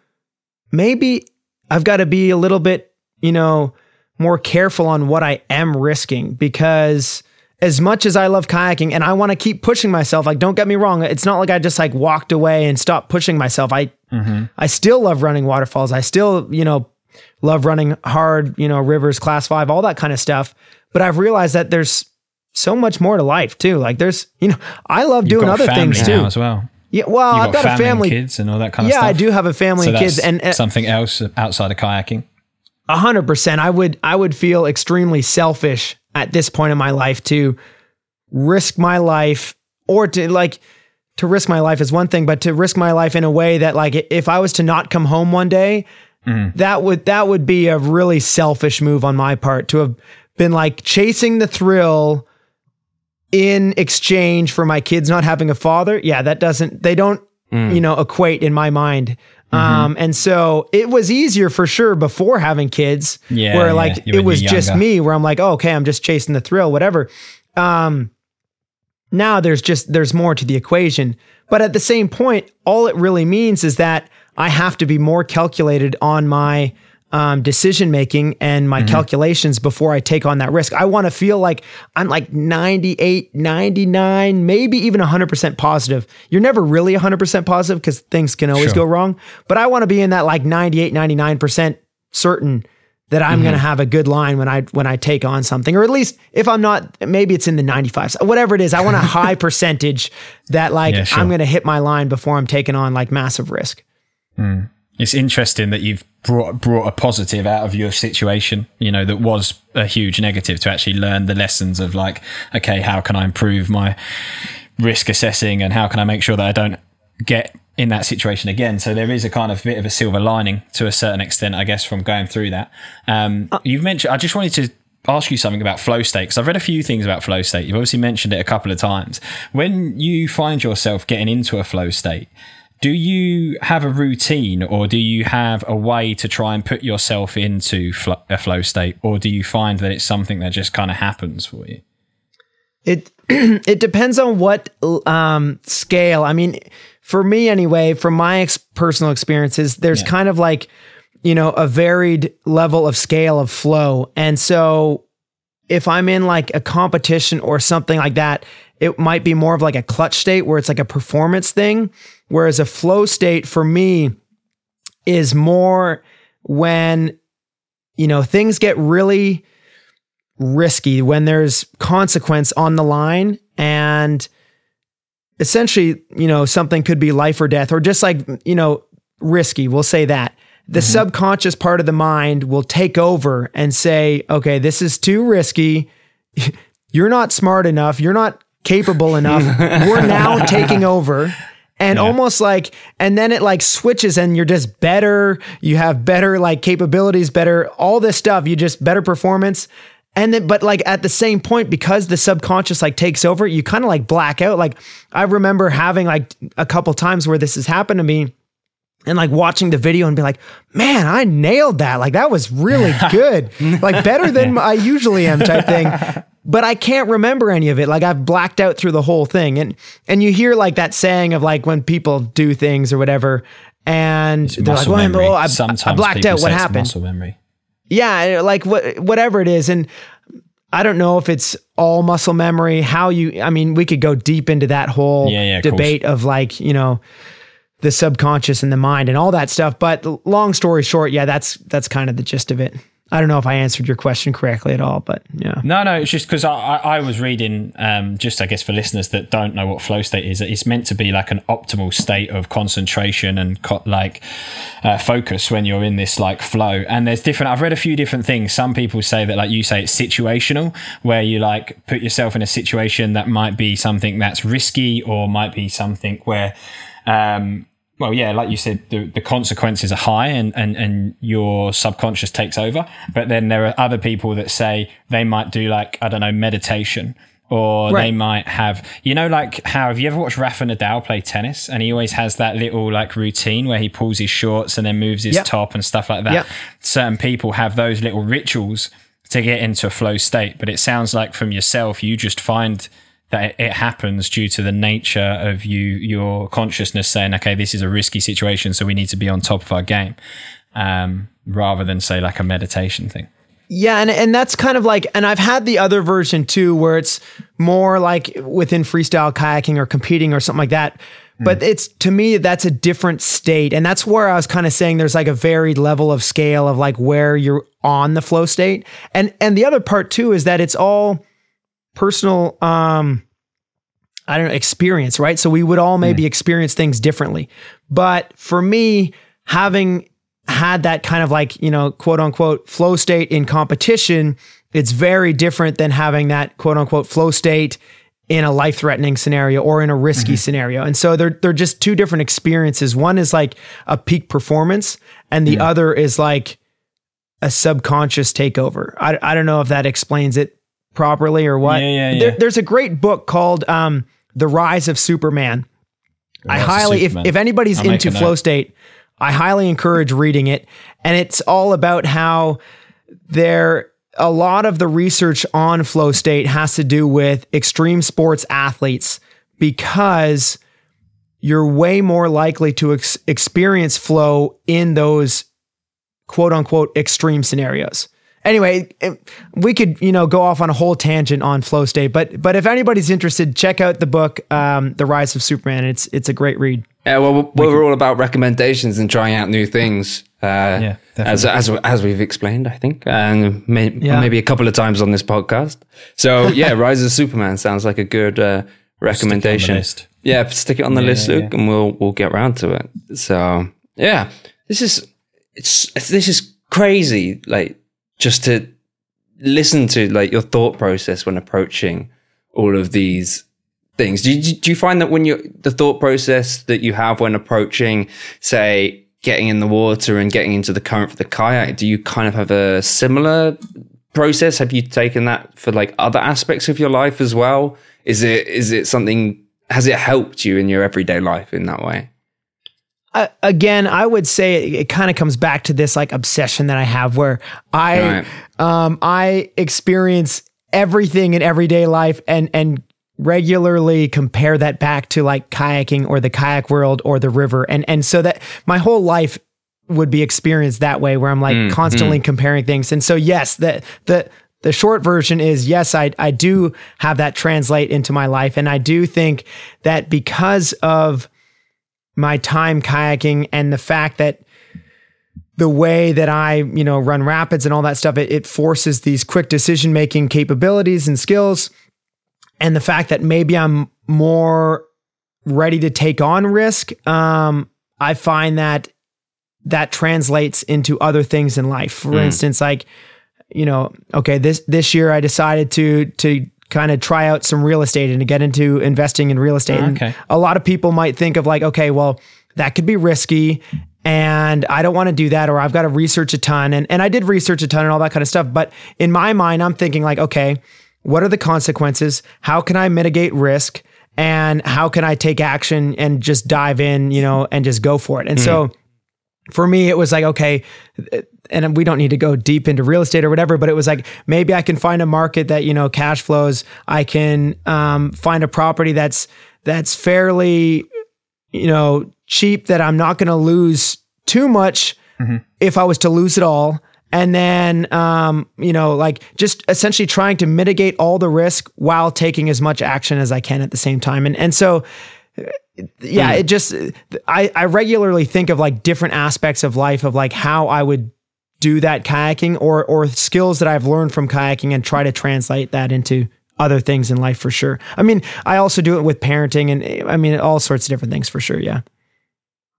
maybe I've got to be a little bit, you know, more careful on what I am risking because as much as I love kayaking and I want to keep pushing myself, like don't get me wrong, it's not like I just like walked away and stopped pushing myself. I I still love running waterfalls. I still, you know, love running hard, you know, rivers, class 5, all that kind of stuff. But I've realized that there's so much more to life too. Like there's, you know, I love doing other things too. as well. Yeah, well, You've I've got, a family, kids, and all that kind of yeah, stuff. I do have a family So and kids, and uh, something else outside of kayaking. a hundred percent. I would I would feel extremely selfish at this point in my life to risk my life or to like to risk my life is one thing, but to risk my life in a way that like if I was to not come home one day, that would that would be a really selfish move on my part to have been like chasing the thrill in exchange for my kids not having a father. Yeah, that doesn't they don't you know equate in my mind. Um, and so it was easier for sure before having kids, Yeah, where like when it was just me, where I'm like, oh, okay, I'm just chasing the thrill, whatever. Um, now there's just there's more to the equation, but at the same point, all it really means is that I have to be more calculated on my um, decision making and Mm-hmm. my calculations before I take on that risk. I want to feel like I'm like 98, 99, maybe even 100% positive. You're never really 100% positive because things can always Sure. go wrong, but I want to be in that like 98, 99% certain that I'm Mm-hmm. going to have a good line when I when I take on something, or at least if I'm not, maybe it's in the 95s, whatever it is. I want a high percentage that like Yeah, sure. I'm going to hit my line before I'm taking on like massive risk. It's interesting that you've brought brought a positive out of your situation, you know, that was a huge negative to actually learn the lessons of like, okay, how can I improve my risk assessing and how can I make sure that I don't get in that situation again? So there is a kind of bit of a silver lining to a certain extent, I guess, from going through that. Um, you've mentioned, I just wanted to ask you something about flow state because I've read a few things about flow state. You've obviously mentioned it a couple of times. When you find yourself getting into a flow state, do you have a routine or do you have a way to try and put yourself into fl- a flow state or do you find that it's something that just kind of happens for you It it depends on what um, scale. I mean, for me anyway, from my ex- personal experiences, there's kind of like you know a varied level of scale of flow, and so if I'm in like a competition or something like that, it might be more of like a clutch state where it's like a performance thing, whereas a flow state for me is more when you know things get really risky when there's consequence on the line and essentially you know something could be life or death or just like you know risky we'll say that. The mm-hmm. subconscious part of the mind will take over and say okay this is too risky. You're not smart enough. You're not capable enough. We're now taking over. And almost like and then it like switches and you're just better. You have better like capabilities better all this stuff. You just better performance and then but like at the same point because the subconscious like takes over you kind of like black out. Like i remember having like a couple times where this has happened to me and like watching the video and be like man i nailed that. Like that was really good. Like better than i usually am type thing. But i can't remember any of it. Like i've blacked out through the whole thing. And and you hear like that saying of like when people do things or whatever and they're like well, oh, I, Sometimes I blacked out. What happened? Muscle memory. Yeah uh, like what whatever it is and i don't know if it's all muscle memory how you i mean we could go deep into that whole Yeah, yeah, of debate of like you know the subconscious and the mind and all that stuff but long story short yeah that's that's kind of the gist of it i don't know if i answered your question correctly at all but yeah No, no, it's just because I, I, I was reading, um, just I guess for listeners that don't know what flow state is, it's meant to be like an optimal state of concentration and co- like uh, focus when you're in this like flow. And there's different, I've read a few different things. Some people say that, like you say, it's situational, where you like put yourself in a situation that might be something that's risky or might be something where, um, well, yeah, like you said, the, the consequences are high and, and, and your subconscious takes over. But then there are other people that say they might do like, I don't know, meditation or they might have, you know, like how have you ever watched Rafa Nadal play tennis? And he always has that little like routine where he pulls his shorts and then moves his Yep. top and stuff like that. Yep. Certain people have those little rituals to get into a flow state. But it sounds like from yourself, you just find that it- happens due to the nature of you, your consciousness saying, okay, this is a risky situation, so we need to be on top of our game, um, rather than say like a meditation thing. Yeah, and and that's kind of like, and I've had the other version too, where it's more like within freestyle kayaking or competing or something like that. But it's to me that's a different state, and that's where I was kind of saying there's like a varied level of scale of like where you're on the flow state, and and the other part too is that it's all personal. Um, I don't know experience, right? So we would all maybe hmm. experience things differently, but for me, having had that kind of like, you know, quote unquote flow state in competition, it's very different than having that quote unquote flow state in a life threatening scenario or in a risky mm-hmm. scenario. And so they're they're just two different experiences. One is like a peak performance and the hmm. other is like a subconscious takeover. I, I don't know if that explains it properly or what. Yeah, yeah, There- there's a great book called um, The Rise of Superman. I Rise of highly, if, Superman. if anybody's I'll into flow note. state, I highly encourage reading it. And it's all about how there a lot of the research on flow state has to do with extreme sports athletes because you're way more likely to ex- experience flow in those quote unquote extreme scenarios. Anyway, it- we could you know go off on a whole tangent on flow state, but but if anybody's interested, check out the book um, "The Rise of Superman." It's it's a great read. Yeah, well, we're, we're all about recommendations and trying out new things. Uh, as, as as we've explained, I think, and may, Yeah. maybe a couple of times on this podcast. So yeah, Rise of Superman sounds like a good uh, recommendation. list. Yeah, stick it on the list, yeah, Luke, and we'll we'll get round to it. So yeah, this is it's this is crazy. Like just to listen to like your thought process when approaching all of these things. Do you, do you find that when you the thought process that you have when approaching, say, getting in the water and getting into the current for the kayak, do you kind of have a similar process? Have you taken that for like other aspects of your life as well? Is it is it something? Has it helped you in your everyday life in that way? Uh, again, I would say it, it kind of comes back to this like obsession that I have where I Right. um I experience everything in everyday life and and regularly compare that back to like kayaking or the kayak world or the river. And and so that my whole life would be experienced that way where I'm like constantly comparing things. And so yes the the the short version is yes I I do have that translate into my life. And I do think that because of my time kayaking and the fact that the way that I, you know, run rapids and all that stuff, it, it forces these quick decision making capabilities and skills. And the fact that maybe I'm more ready to take on risk, um, I find that that translates into other things in life. For instance, like, you know, okay, this this year I decided to to kind of try out some real estate and to get into investing in real estate. And okay. a lot of people might think of like, okay, well, that could be risky and I don't want to do that, or I've got to research a ton. And, and I did research a ton and all that kind of stuff. But in my mind, I'm thinking like, okay, what are the consequences? How can I mitigate risk? And how can I take action and just dive in, you know, and just go for it? And mm-hmm. so for me, it was like, okay, and we don't need to go deep into real estate or whatever, but it was like, maybe I can find a market that, you know, cash flows. I can um, find a property that's, that's fairly, you know, cheap that I'm not going to lose too much if I was to lose it all. And then, um, you know, like just essentially trying to mitigate all the risk while taking as much action as I can at the same time. And, and so, yeah, it just, I, I regularly think of like different aspects of life of like how I would do that kayaking or, or skills that I've learned from kayaking and try to translate that into other things in life for sure. I mean, I also do it with parenting and I mean, all sorts of different things for sure. Yeah.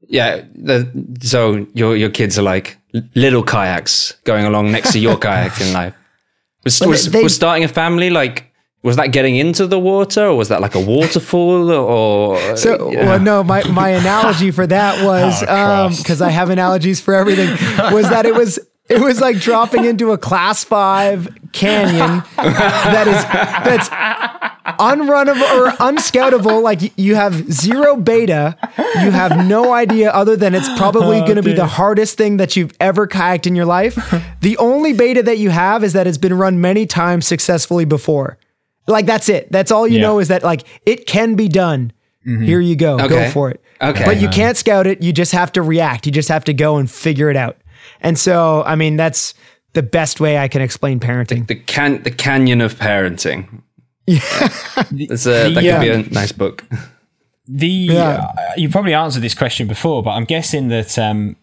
Yeah. The, so your your kids are like little kayaks going along next to your kayak in life. Was, was, they- was starting a family like was that getting into the water or was that like a waterfall or So, yeah. well, no, my, my analogy for that was, Oh, um, I have analogies for everything was that it was, it was like dropping into a class five canyon that is, that's unrunnable or unscoutable. Like you have zero beta. You have no idea other than it's probably going to be the hardest thing that you've ever kayaked in your life. The only beta that you have is that it's been run many times successfully before. Like that's it. That's all you Yeah. know is that like it can be done. Mm-hmm. Here you go. Go for it. Okay. But you uh-huh. can't scout it. You just have to react. You just have to go and figure it out. And so, I mean, that's the best way I can explain parenting. the can the canyon of parenting. Yeah. It's a, that Yeah. could be a nice book. The Yeah. uh, you probably answered this question before, but I'm guessing that, um,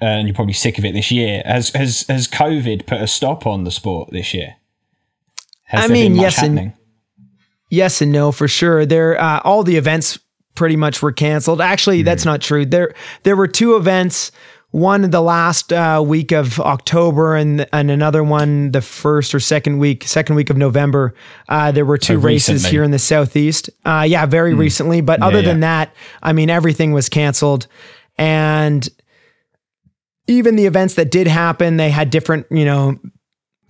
uh, and you're probably sick of it this year. Has has has COVID put a stop on the sport this year? Has I there been mean, much yes and- Yes and no for sure. There, uh, all the events pretty much were canceled. Actually, that's not true. There, there were two events. One the last uh, week of October, and and another one the first or second week, second week of November. Uh, there were two So races recently. here in the southeast. Uh, yeah, very recently. But other yeah. than that, I mean, everything was canceled, and even the events that did happen, they had different, you know,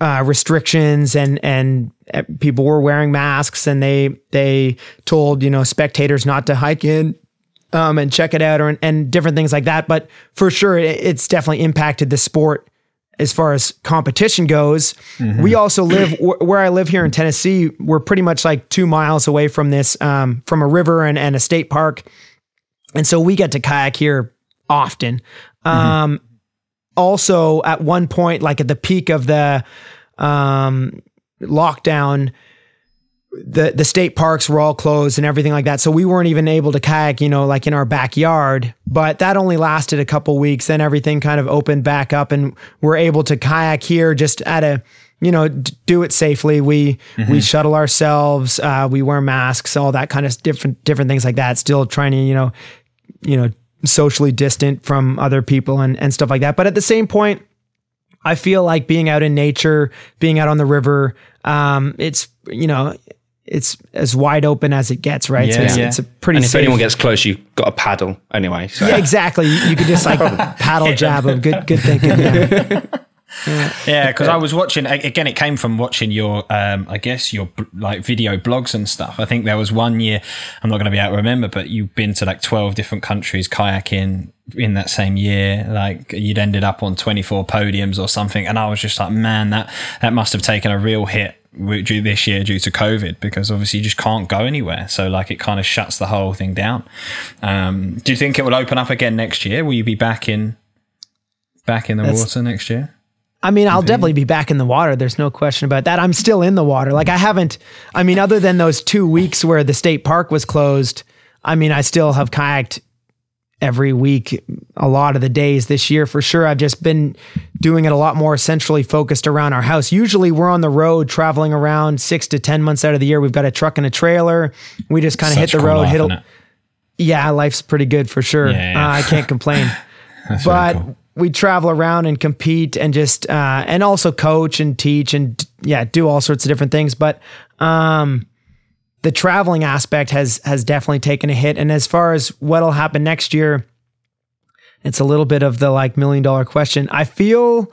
uh, restrictions and and uh, people were wearing masks and they they told you know spectators not to hike in um, and check it out or and different things like that. But for sure, it, it's definitely impacted the sport as far as competition goes. We also live wh- where I live here in Tennessee. We're pretty much like two miles away from this um, from a river and, and a state park, and so we get to kayak here often. Um, also, at one point, like at the peak of the um, lockdown, the the state parks were all closed and everything like that. So we weren't even able to kayak, you know, like in our backyard. But that only lasted a couple weeks. Then everything kind of opened back up, and we're able to kayak here just at a you know d- do it safely. We we shuttle ourselves. Uh, we wear masks, all that kind of different different things like that. Still trying to you know you know socially distant from other people and and stuff like that. But at the same point. I feel like being out in nature, being out on the river, um, it's you know, it's as wide open as it gets, right? so Yeah. it's, Yeah. it's a pretty And if safe. anyone gets close, you've got a paddle anyway. So. yeah, exactly. You, you could just like paddle jab them. Good, good thinking. Yeah. Yeah, because I was watching again. It came from watching your, um, I guess your like video blogs and stuff. I think there was one year I'm not going to be able to remember, but you've been to like 12 different countries kayaking in that same year. Like you'd ended up on 24 podiums or something, and I was just like, man, that that must have taken a real hit due this year due to COVID because obviously you just can't go anywhere. So like it kind of shuts the whole thing down. Um, do you think it will open up again next year? Will you be back in back in the That's- water next year? I mean, I'll definitely be back in the water. There's no question about that. I'm still in the water. Like I haven't. I mean, other than those two weeks where the state park was closed, I mean, I still have kayaked every week, a lot of the days this year for sure. I've just been doing it a lot more centrally focused around our house. Usually, we're on the road traveling around six to ten months out of the year. We've got a truck and a trailer. We just kind of hit the cool road, hit a, yeah, life's pretty good for sure. Yeah, yeah. Uh, I can't complain. That's but very cool. We travel around and compete and just uh, and also coach and teach and yeah, do all sorts of different things. But um, the traveling aspect has has definitely taken a hit. And as far as what'll happen next year, It's a little bit of the like million dollar question. I feel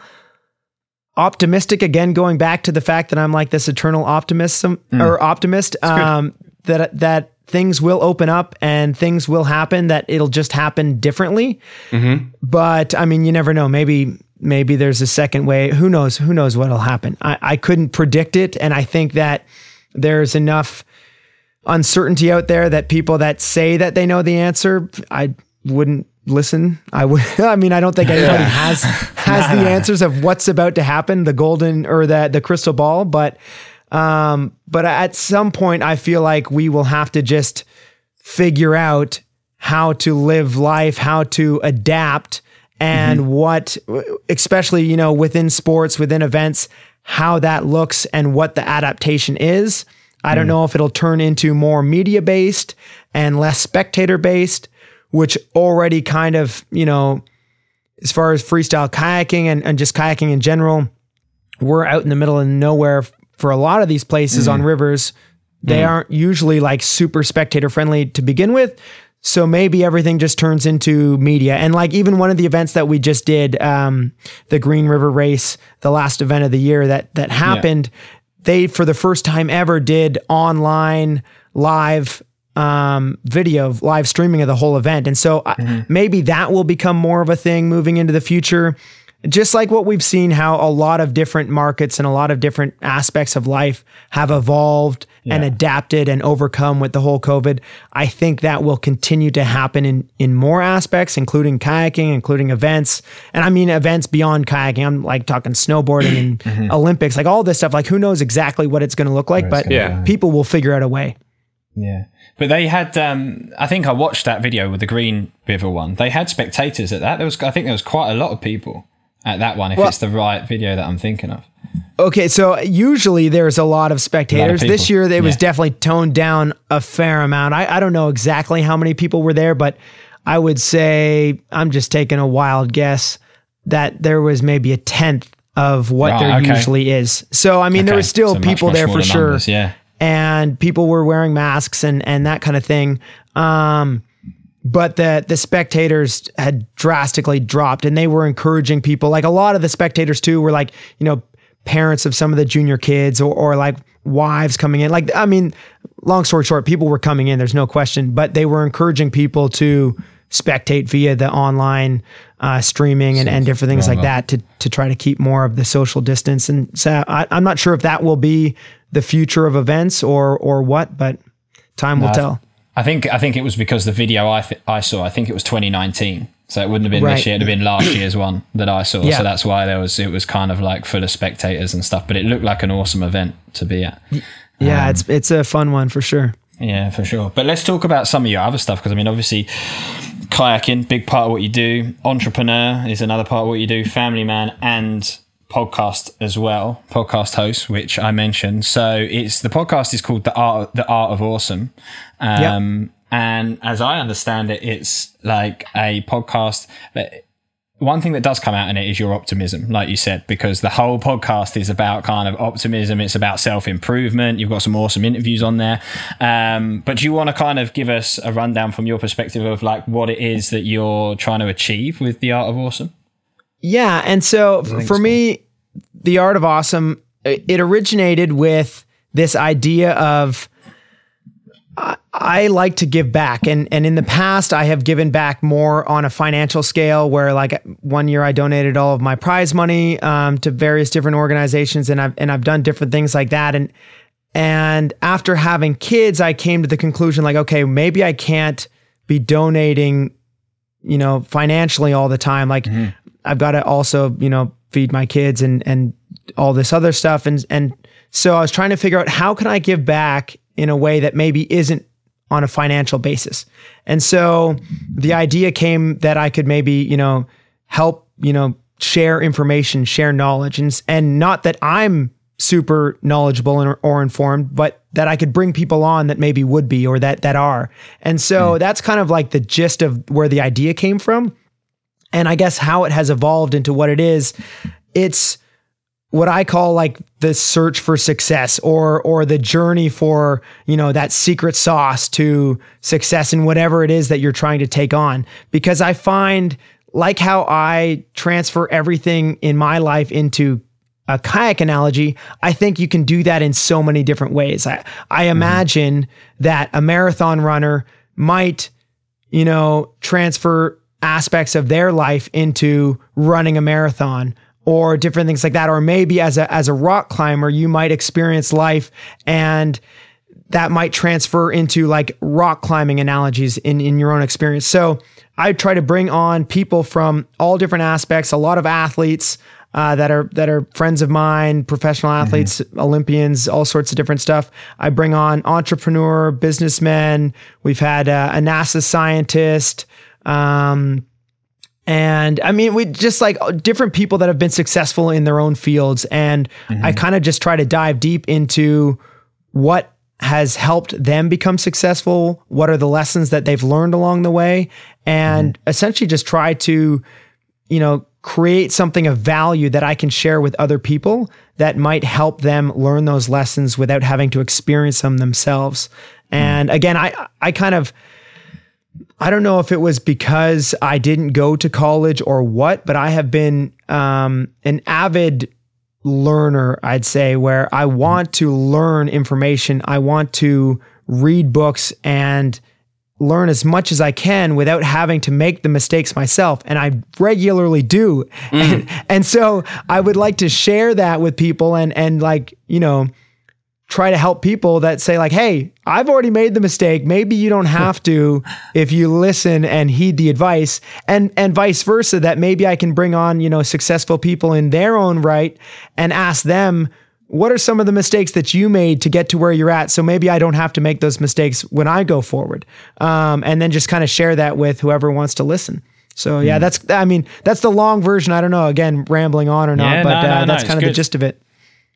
optimistic again, going back to the fact that I'm like this eternal optimism or optimist. Um, that that things will open up and things will happen. That it'll just happen differently. Mm-hmm. But I mean, you never know. Maybe maybe there's a second way. Who knows? Who knows what'll happen? I, I couldn't predict it, and I think that there's enough uncertainty out there that people that say that they know the answer, I wouldn't listen. I would. I mean, I don't think anybody has has the answers of what's about to happen, the golden or the the crystal ball. But um, but at some point, I feel like we will have to just figure out how to live life, how to adapt, and what, especially you know, within sports, within events, how that looks and what the adaptation is. I don't know if it'll turn into more media based and less spectator based, which already kind of, you know, as far as freestyle kayaking and, and just kayaking in general, we're out in the middle of nowhere for a lot of these places on rivers. They aren't usually like super spectator friendly to begin with. So maybe everything just turns into media. And like even one of the events that we just did, um, the Green River Race, the last event of the year that that happened, they for the first time ever did online live um, video, live streaming of the whole event. And so I- maybe that will become more of a thing moving into the future. Just like what we've seen, how a lot of different markets and a lot of different aspects of life have evolved and adapted and overcome with the whole COVID. I think that will continue to happen in in more aspects, including kayaking, including events, and I mean events beyond kayaking. I'm like talking snowboarding and Olympics, like all this stuff. Like who knows exactly what it's going to look like, but Yeah. people will figure out a way. Yeah. But they had, um, I think I watched that video with the Green River one. They had spectators at that. There was, I think there was quite a lot of people at that one, if Well- it's the right video that I'm thinking of. Okay, so usually there's a lot of spectators. this year it was definitely toned down a fair amount. I, I don't know exactly how many people were there, but I would say I'm just taking a wild guess that there was maybe a tenth of what Right, there okay. usually is. So I mean, there were still so people much there for sure, numbers, yeah. and people were wearing masks and and that kind of thing. Um, but the the spectators had drastically dropped and they were encouraging people. Like a lot of the spectators too were like you know parents of some of the junior kids or, or like wives coming in. Like i mean long story short people were coming in there's no question but they were encouraging people to spectate via the online uh, streaming and, and different things like that to to try to keep more of the social distance. And so I, i'm not sure if that will be the future of events or or what but time will tell I think I think it was because the video I th- I saw. I think it was 2019, so it wouldn't have been Right. this year. It'd have been last year's one that I saw. Yeah. So that's why there was it was kind of like full of spectators and stuff. But it looked like an awesome event to be at. yeah um, it's it's a fun one for sure Yeah, for sure. But let's talk about some of your other stuff because I mean, obviously, kayaking, big part of what you do. Entrepreneur is another part of what you do. Family man and podcast as well. Podcast host, which I mentioned. So it's the podcast is called the art the art of awesome. Um, and as I understand it, it's like a podcast that one thing that does come out in it is your optimism, like you said, because the whole podcast is about kind of optimism. It's about self improvement. You've got some awesome interviews on there. Um, but do you want to kind of give us a rundown from your perspective of like what it is that you're trying to achieve with the art of awesome? Yeah, and so for me, the art of awesome it originated with this idea of I, I like to give back, and and in the past I have given back more on a financial scale. Where like one year I donated all of my prize money um, to various different organizations, and I've and I've done different things like that, and and after having kids, I came to the conclusion like, okay, maybe I can't be donating you know, financially all the time. Like I've got to also, you know, feed my kids and and all this other stuff. And and so I was trying to figure out how can I give back in a way that maybe isn't on a financial basis. And so the idea came that I could maybe, you know, help, you know, share information, share knowledge and and not that I'm super knowledgeable and, or informed, but that I could bring people on that maybe would be or that that are. And so hmm. that's kind of like the gist of where the idea came from. And I guess how it has evolved into what it is, it's what I call like the search for success or or the journey for, you know, that secret sauce to success in whatever it is that you're trying to take on. Because I find like how I transfer everything in my life into a kayak analogy, I think you can do that in so many different ways. I, I mm-hmm. imagine that a marathon runner might, you know, transfer aspects of their life into running a marathon or different things like that. Or maybe as a, as a rock climber, you might experience life and that might transfer into like rock climbing analogies in, in your own experience. So I try to bring on people from all different aspects, a lot of athletes, uh, that are that are friends of mine, professional athletes, mm-hmm. Olympians, all sorts of different stuff. I bring on entrepreneur, businessmen. We've had uh, a NASA scientist. Um, and I mean, we just like different people that have been successful in their own fields. And mm-hmm. I kind of just try to dive deep into what has helped them become successful. What are the lessons that they've learned along the way? And mm-hmm. essentially just try to, you know, create something of value that I can share with other people that might help them learn those lessons without having to experience them themselves. And again, I I kind of I don't know if it was because I didn't go to college or what, but I have been um, an avid learner, I'd say, where I want to learn information. I want to read books and learn as much as I can without having to make the mistakes myself. And I regularly do. Mm. And, and, so I would like to share that with people and, and like, you know, try to help people that say like, Hey, I've already made the mistake. Maybe you don't have to if you listen and heed the advice and, and vice versa, that maybe I can bring on, you know, successful people in their own right and ask them, what are some of the mistakes that you made to get to where you're at? So maybe I don't have to make those mistakes when I go forward. Um, and then just kind of share that with whoever wants to listen. So yeah, mm. that's, I mean, that's the long version. I don't know, again, rambling on or not, yeah, but no, no, uh, that's no, kind of good. the gist of it.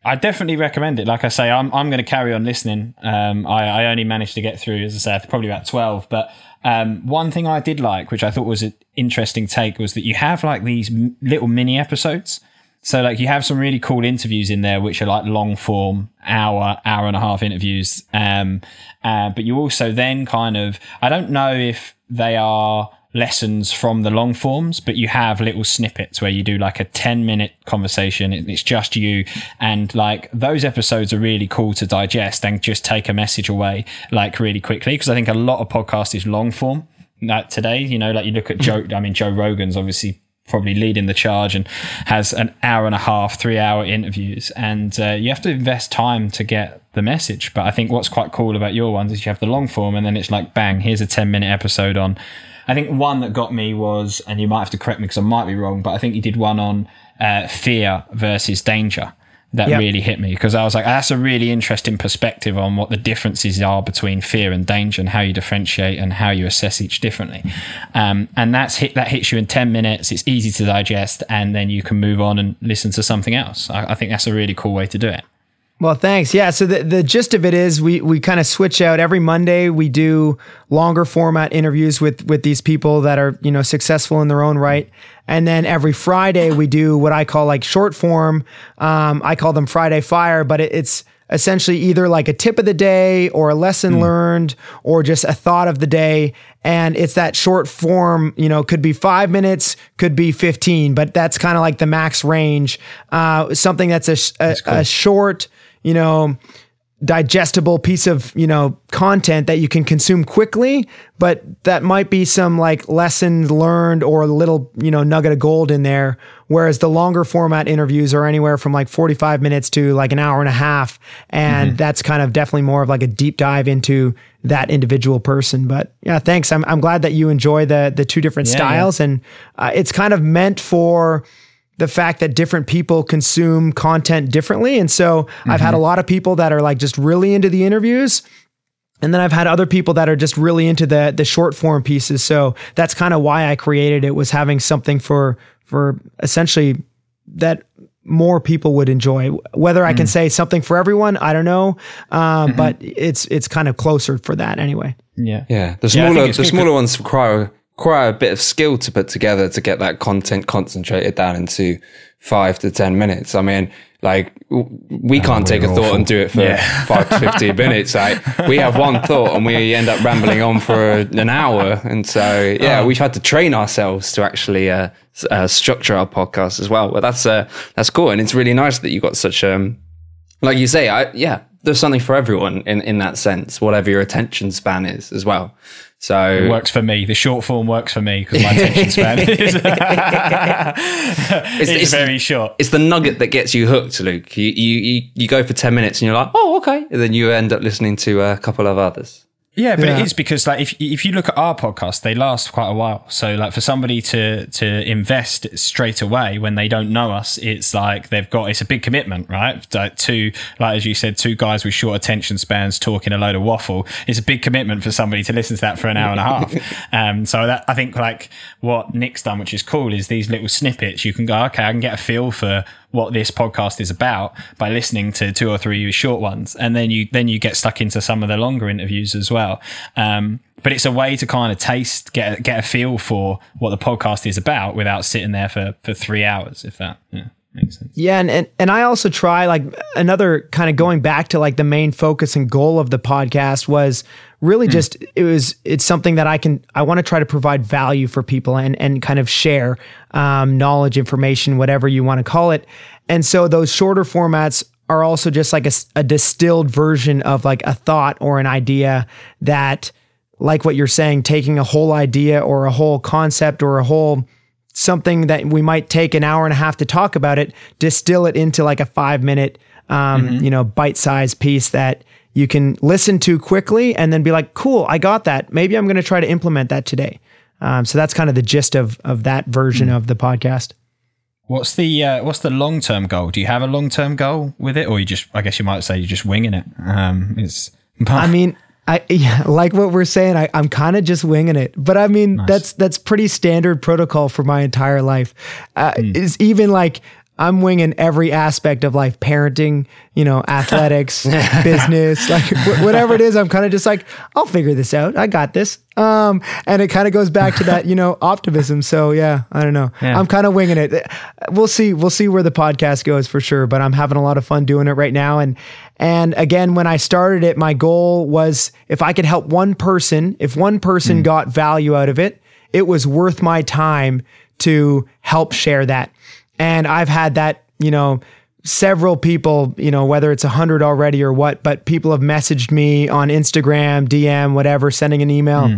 I definitely recommend it. Like I say, I'm, I'm going to carry on listening. Um, I, I only managed to get through, as I said, probably about 12, but um, one thing I did like, which I thought was an interesting take, was that you have like these little mini episodes so like you have some really cool interviews in there, which are like long form, hour, hour and a half interviews. Um, uh, but you also then kind of, I don't know if they are lessons from the long forms, but you have little snippets where you do like a 10 minute conversation. It's just you. And like those episodes are really cool to digest and just take a message away like really quickly. Cause I think a lot of podcasts is long form. Like today, you know, like you look at Joe, I mean, Joe Rogan's obviously probably leading the charge and has an hour and a half, three hour interviews. And uh, you have to invest time to get the message. But I think what's quite cool about your ones is you have the long form and then it's like, bang, here's a 10 minute episode on. I think one that got me was, and you might have to correct me because I might be wrong, but I think you did one on uh, fear versus danger that yep. really hit me because I was like, that's a really interesting perspective on what the differences are between fear and danger and how you differentiate and how you assess each differently. Um, and that's hit that hits you in ten minutes. It's easy to digest, and then you can move on and listen to something else. I, I think that's a really cool way to do it. Well, thanks. Yeah. So the, the gist of it is we, we kind of switch out every Monday. We do longer format interviews with, with these people that are, you know, successful in their own right. And then every Friday we do what I call like short form. Um, I call them Friday fire, but it, it's essentially either like a tip of the day or a lesson mm. learned or just a thought of the day. And it's that short form, you know, could be five minutes, could be 15, but that's kind of like the max range. Uh, something that's a, a, that's cool. a short, you know, digestible piece of you know content that you can consume quickly but that might be some like lesson learned or a little you know nugget of gold in there whereas the longer format interviews are anywhere from like 45 minutes to like an hour and a half and mm-hmm. that's kind of definitely more of like a deep dive into that individual person but yeah thanks i'm, I'm glad that you enjoy the the two different yeah, styles yeah. and uh, it's kind of meant for the fact that different people consume content differently. And so mm-hmm. I've had a mm-hmm. lot of people that are like just really into the interviews. And then I've had other people that are just really into the the short form pieces. So that's kind of why I created it was having something for for essentially that more people would enjoy. Whether I can mm. say something for everyone, I don't know, uh, mm-hmm. but it's it's kind of closer for that anyway. Yeah, yeah. The smaller yeah, the smaller ones require quite a bit of skill to put together to get that content concentrated down into five to 10 minutes. I mean, like we can't take a we're thought and do it for Yeah. five to 15 minutes. Like we have one thought and we end up rambling on for an hour. And so, yeah, Oh. we've had to train ourselves to actually, uh, uh, structure our podcast as well. But that's, uh, that's cool. And it's really nice that you got such, um, like you say, I, yeah, there's something for everyone in, in that sense, whatever your attention span is as well. So it works for me. The short form works for me because my attention span is it's, it's- very short. it's the nugget that gets you hooked, Luke. You, you, you, you go for 10 minutes and you're like, oh, okay. And then you end up listening to a couple of others. Yeah, but Yeah. it is because like if if you look at our podcast, they last quite a while. So like for somebody to to invest straight away when they don't know us, it's like they've got it's a big commitment, right? Like two like as you said, two guys with short attention spans talking a load of waffle. It's a big commitment for somebody to listen to that for an hour and a half. um, so that I think like what Nick's done, which is cool, is these little snippets. You can go, okay, I can get a feel for what this podcast is about by listening to two or three short ones, and then you then you get stuck into some of the longer interviews as well. Um, but it's a way to kind of taste, get get a feel for what the podcast is about without sitting there for for three hours. If that yeah, makes sense. Yeah, and, and and I also try like another kind of going back to like the main focus and goal of the podcast was really just it was it's something that I can I want to try to provide value for people and and kind of share um, knowledge, information, whatever you want to call it. And so those shorter formats are also just like a distilled version of like a thought or an idea that like what you're saying taking a whole idea or a whole concept or a whole something that we might take an hour and a half to talk about it, distill it into like a five minute, um, you know, bite sized piece that you can listen to quickly and then be like, cool, I got that. Maybe I'm going to try to implement that today. Um, so that's kind of the gist of of that version of the podcast. What's the uh, what's the long term goal? Do you have a long term goal with it, or you just I guess you might say you're just winging it? Um, it's I mean, I yeah, like what we're saying. I, I'm kind of just winging it, but I mean that's that's pretty standard protocol for my entire life. Uh, Is even like I'm winging every aspect of life, parenting, you know, athletics, business, like wh- whatever it is. I'm kind of just like I'll figure this out. I got this. Um, and it kind of goes back to that, you know, optimism. So yeah, I don't know. Yeah. I'm kind of winging it. We'll see. We'll see where the podcast goes for sure. But I'm having a lot of fun doing it right now. And and again, when I started it, my goal was if I could help one person, if one person got value out of it, it was worth my time to help share that. And I've had that, you know, several people, you know, whether it's a hundred already or what, but people have messaged me on Instagram, DM, whatever, sending an email hmm.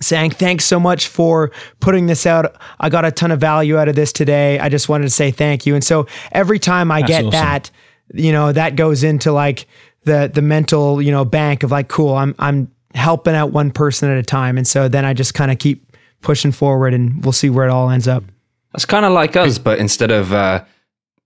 saying thanks so much for putting this out. I got a ton of value out of this today. I just wanted to say thank you. And so every time I get awesome. that, you know, that goes into like the the mental, you know, bank of like, cool, I'm I'm helping out one person at a time. And so then I just kind of keep pushing forward and we'll see where it all ends up. That's kind of like us, but instead of uh,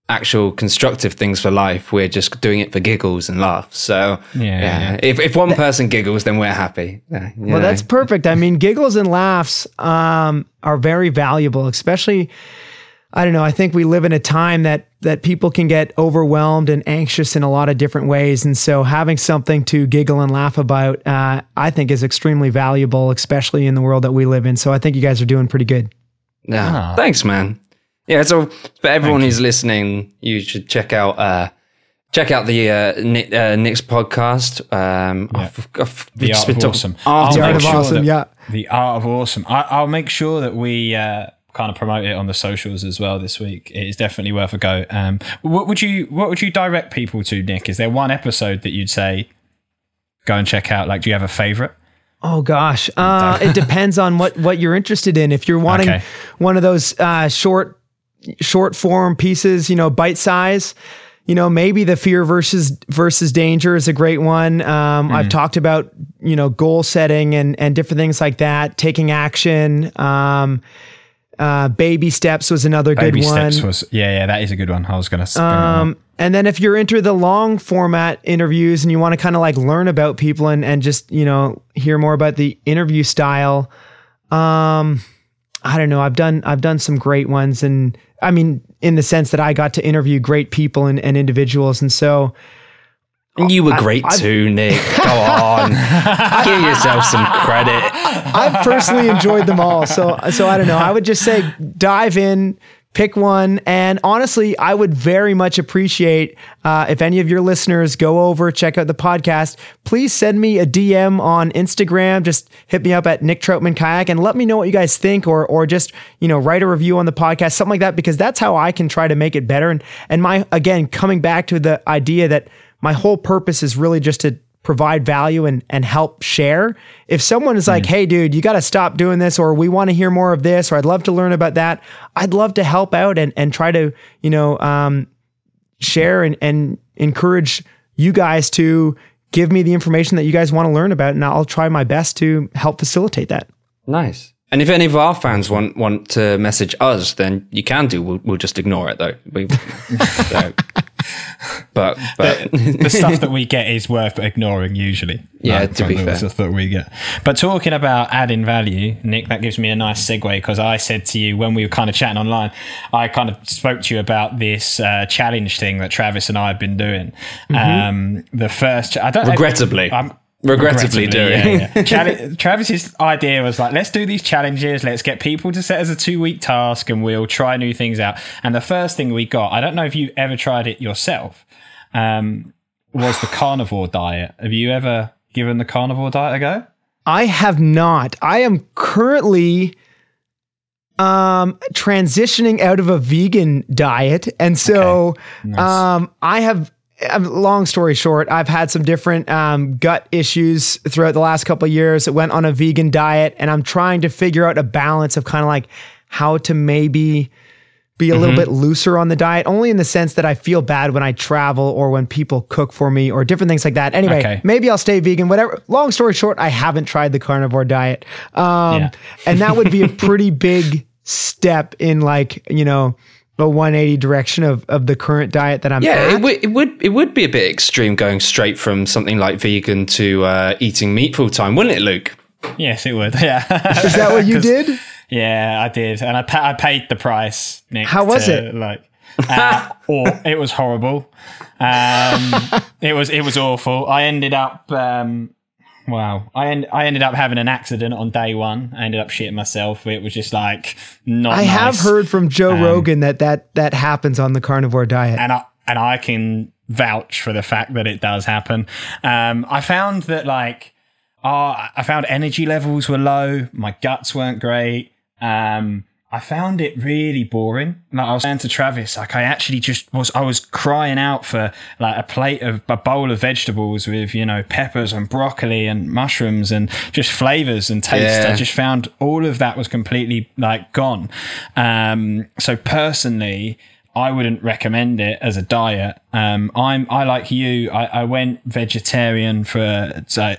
actual constructive things for life, we're just doing it for giggles and laughs. So, Yeah, yeah. If, if one person giggles, then we're happy. Yeah, Well, know. that's perfect. I mean, giggles and laughs um, are very valuable, especially. I don't know. I think we live in a time that that people can get overwhelmed and anxious in a lot of different ways, and so having something to giggle and laugh about, uh, I think, is extremely valuable, especially in the world that we live in. So I think you guys are doing pretty good. Yeah. Ah. Thanks, man. Yeah. So for everyone who's listening, you should check out uh, check out the uh, Nick, uh, Nick's podcast. Um, I've, I've The just Art been of talking- Awesome. Art I'll of make sure Awesome, that- yeah. The Art of Awesome. I, I'll make sure that we uh, kind of promote it on the socials as well this week. It is definitely worth a go. Um, what would you What would you direct people to, Nick? Is there one episode that you'd say go and check out? Like, do you have a favorite? Oh gosh, uh, it depends on what what you're interested in. If you're wanting Okay. one of those uh, short short form pieces, you know, bite size, you know, maybe the fear versus versus danger is a great one. Um, I've talked about you know goal setting and and different things like that, taking action. Um, uh, baby steps was another Baby good one. Steps was yeah, yeah. That is a good one. I was gonna. Um, and then if you're into the long format interviews and you want to kind of like learn about people and, and just, you know, hear more about the interview style, um, I don't know. I've done, I've done some great ones. And I mean, in the sense that I got to interview great people and, and individuals. And so You were great too, Nick. Go on. Give yourself some credit. I've personally enjoyed them all. So so I don't know. I would just say dive in, pick one, and honestly, I would very much appreciate uh, if any of your listeners go over check out the podcast. Please send me a DM on Instagram. Just hit me up at Nick Troutman Kayak and let me know what you guys think, or or just you know write a review on the podcast, something like that, because that's how I can try to make it better. And and my again coming back to the idea that my whole purpose is really just to provide value and and help share. If someone is like, "Hey dude, you got to stop doing this or we want to hear more of this or I'd love to learn about that." I'd love to help out and and try to, you know, um share and and encourage you guys to give me the information that you guys want to learn about and I'll try my best to help facilitate that. Nice. And if any of our fans want want to message us, then you can do. We'll, we'll just ignore it though. We, so, but but the stuff that we get is worth ignoring usually. Yeah, Like, to be from the fair. stuff that we get. But talking about adding value, Nick, that gives me a nice segue because I said to you when we were kind of chatting online, I kind of spoke to you about this uh, challenge thing that Travis and I have been doing. Um, the first, I don't Regrettably. I'm, regrettably, doing. yeah, yeah. Chal- Travis's idea was like, let's do these challenges. Let's get people to set as a two week task, and we'll try new things out. And the first thing we got, I don't know if you ever tried it yourself, um, was the carnivore diet. Have you ever given the carnivore diet a go? I have not. I am currently um transitioning out of a vegan diet and so um I have long story short, I've had some different um, gut issues throughout the last couple of years. I went on a vegan diet, and I'm trying to figure out a balance of kind of like how to maybe be a little bit looser on the diet, only in the sense that I feel bad when I travel or when people cook for me or different things like that. Anyway, Okay. maybe I'll stay vegan, whatever. Long story short, I haven't tried the carnivore diet. Um, Yeah. and that would be a pretty big step in like, you know, a 180 direction of, of the current diet that I'm Yeah, at. it would, it would it would be a bit extreme going straight from something like vegan to uh, eating meat full time, wouldn't it, Luke? Yes, it would. Yeah. Is that what you did? Yeah, I did, and I, pa- I paid the price. Nick, How was to, it? Like, uh, or it was horrible. Um, it was it was awful. I ended up. Um, Wow, I en- I ended up having an accident on day one. I ended up shitting myself. It was just like not. I have heard from Joe Rogan that, that that happens on the carnivore diet. and I and I can vouch for the fact that it does happen. Um, I found that like, uh, I found energy levels were low. My guts weren't great. Um, I found it really boring. Like I was saying to Travis, like I actually just was, I was crying out for like a plate of a bowl of vegetables with you know peppers and broccoli and mushrooms and just flavors and taste. Yeah. I just found all of that was completely like gone. Um, so personally, I wouldn't recommend it as a diet. Um, I'm I like you. I, I went vegetarian for so,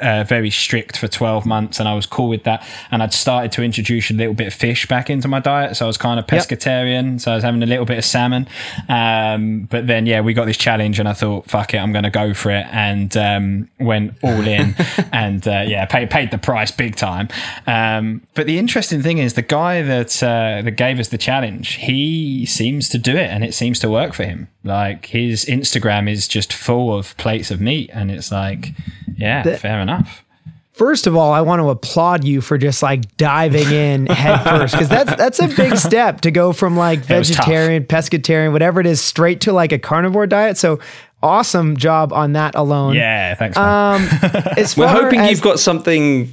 uh, very strict for 12 months and I was cool with that. And I'd started to introduce a little bit of fish back into my diet. So I was kind of pescatarian. So I was having a little bit of salmon. Um, but then, yeah, we got this challenge and I thought, fuck it, I'm going to go for it. And um, went all in and uh, yeah, paid, paid the price big time. Um, but the interesting thing is the guy that, uh, that gave us the challenge, he seems to do it and it seems to work for him. Like his Instagram is just full of plates of meat. And it's like, yeah, fair enough. First of all, I want to applaud you for just like diving in head first because that's that's a big step to go from like vegetarian, pescatarian, whatever it is, straight to like a carnivore diet. So awesome job on that alone. Yeah, thanks, man. Um, We're hoping as- you've got something.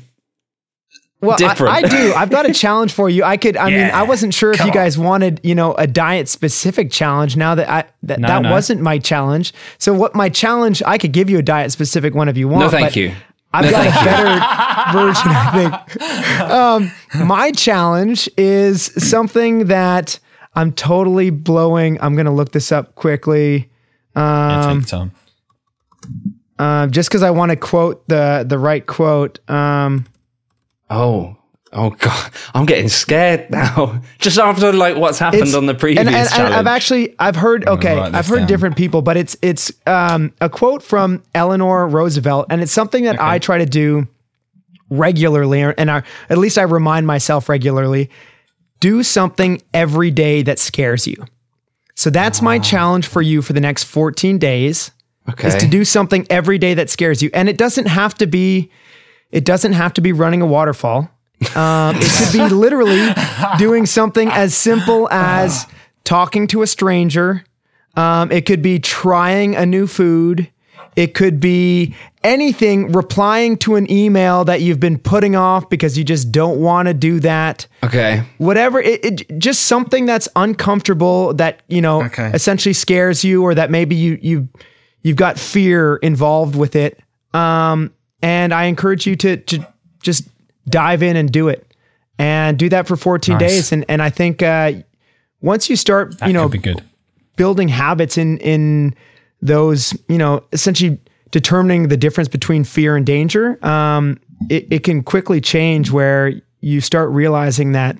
Well, I- different. I, do. I've got a challenge for you. I could. I mean, I wasn't sure if you guys wanted, you know, a diet specific challenge. Now that I that, No, that no. wasn't my challenge. So what my challenge? I could give you a diet specific one if you want. No, thank but you. I've got a better version, I think. Um, my challenge is something that I'm totally blowing. I'm going to look this up quickly. Yeah, take your time. Um, just because I want to quote the the right quote. Um, Oh, oh god, I'm getting scared now. Just after like what's happened it's- on the previous and, and, and. I've actually I've heard okay I've heard down. different people, but it's it's um, a quote from Eleanor Roosevelt, and it's something that I try to do regularly, and I, at least I remind myself regularly. Do something every day that scares you. So that's Ah. my challenge for you for the next 14 days. Okay. is to do something every day that scares you. And it doesn't have to be, it doesn't have to be running a waterfall. Um, it could be literally doing something as simple as talking to a stranger. Um, it could be trying a new food. It could be anything, replying to an email that you've been putting off because you just don't want to do that okay. whatever it, it just something that's uncomfortable that you know Okay. essentially scares you or that maybe you you you've got fear involved with it um and i encourage you to to just dive in and do it and do that for 14 Nice. days. And and i think uh once you start That you know building habits in in those you know essentially determining the difference between fear and danger um it, it can quickly change where you start realizing that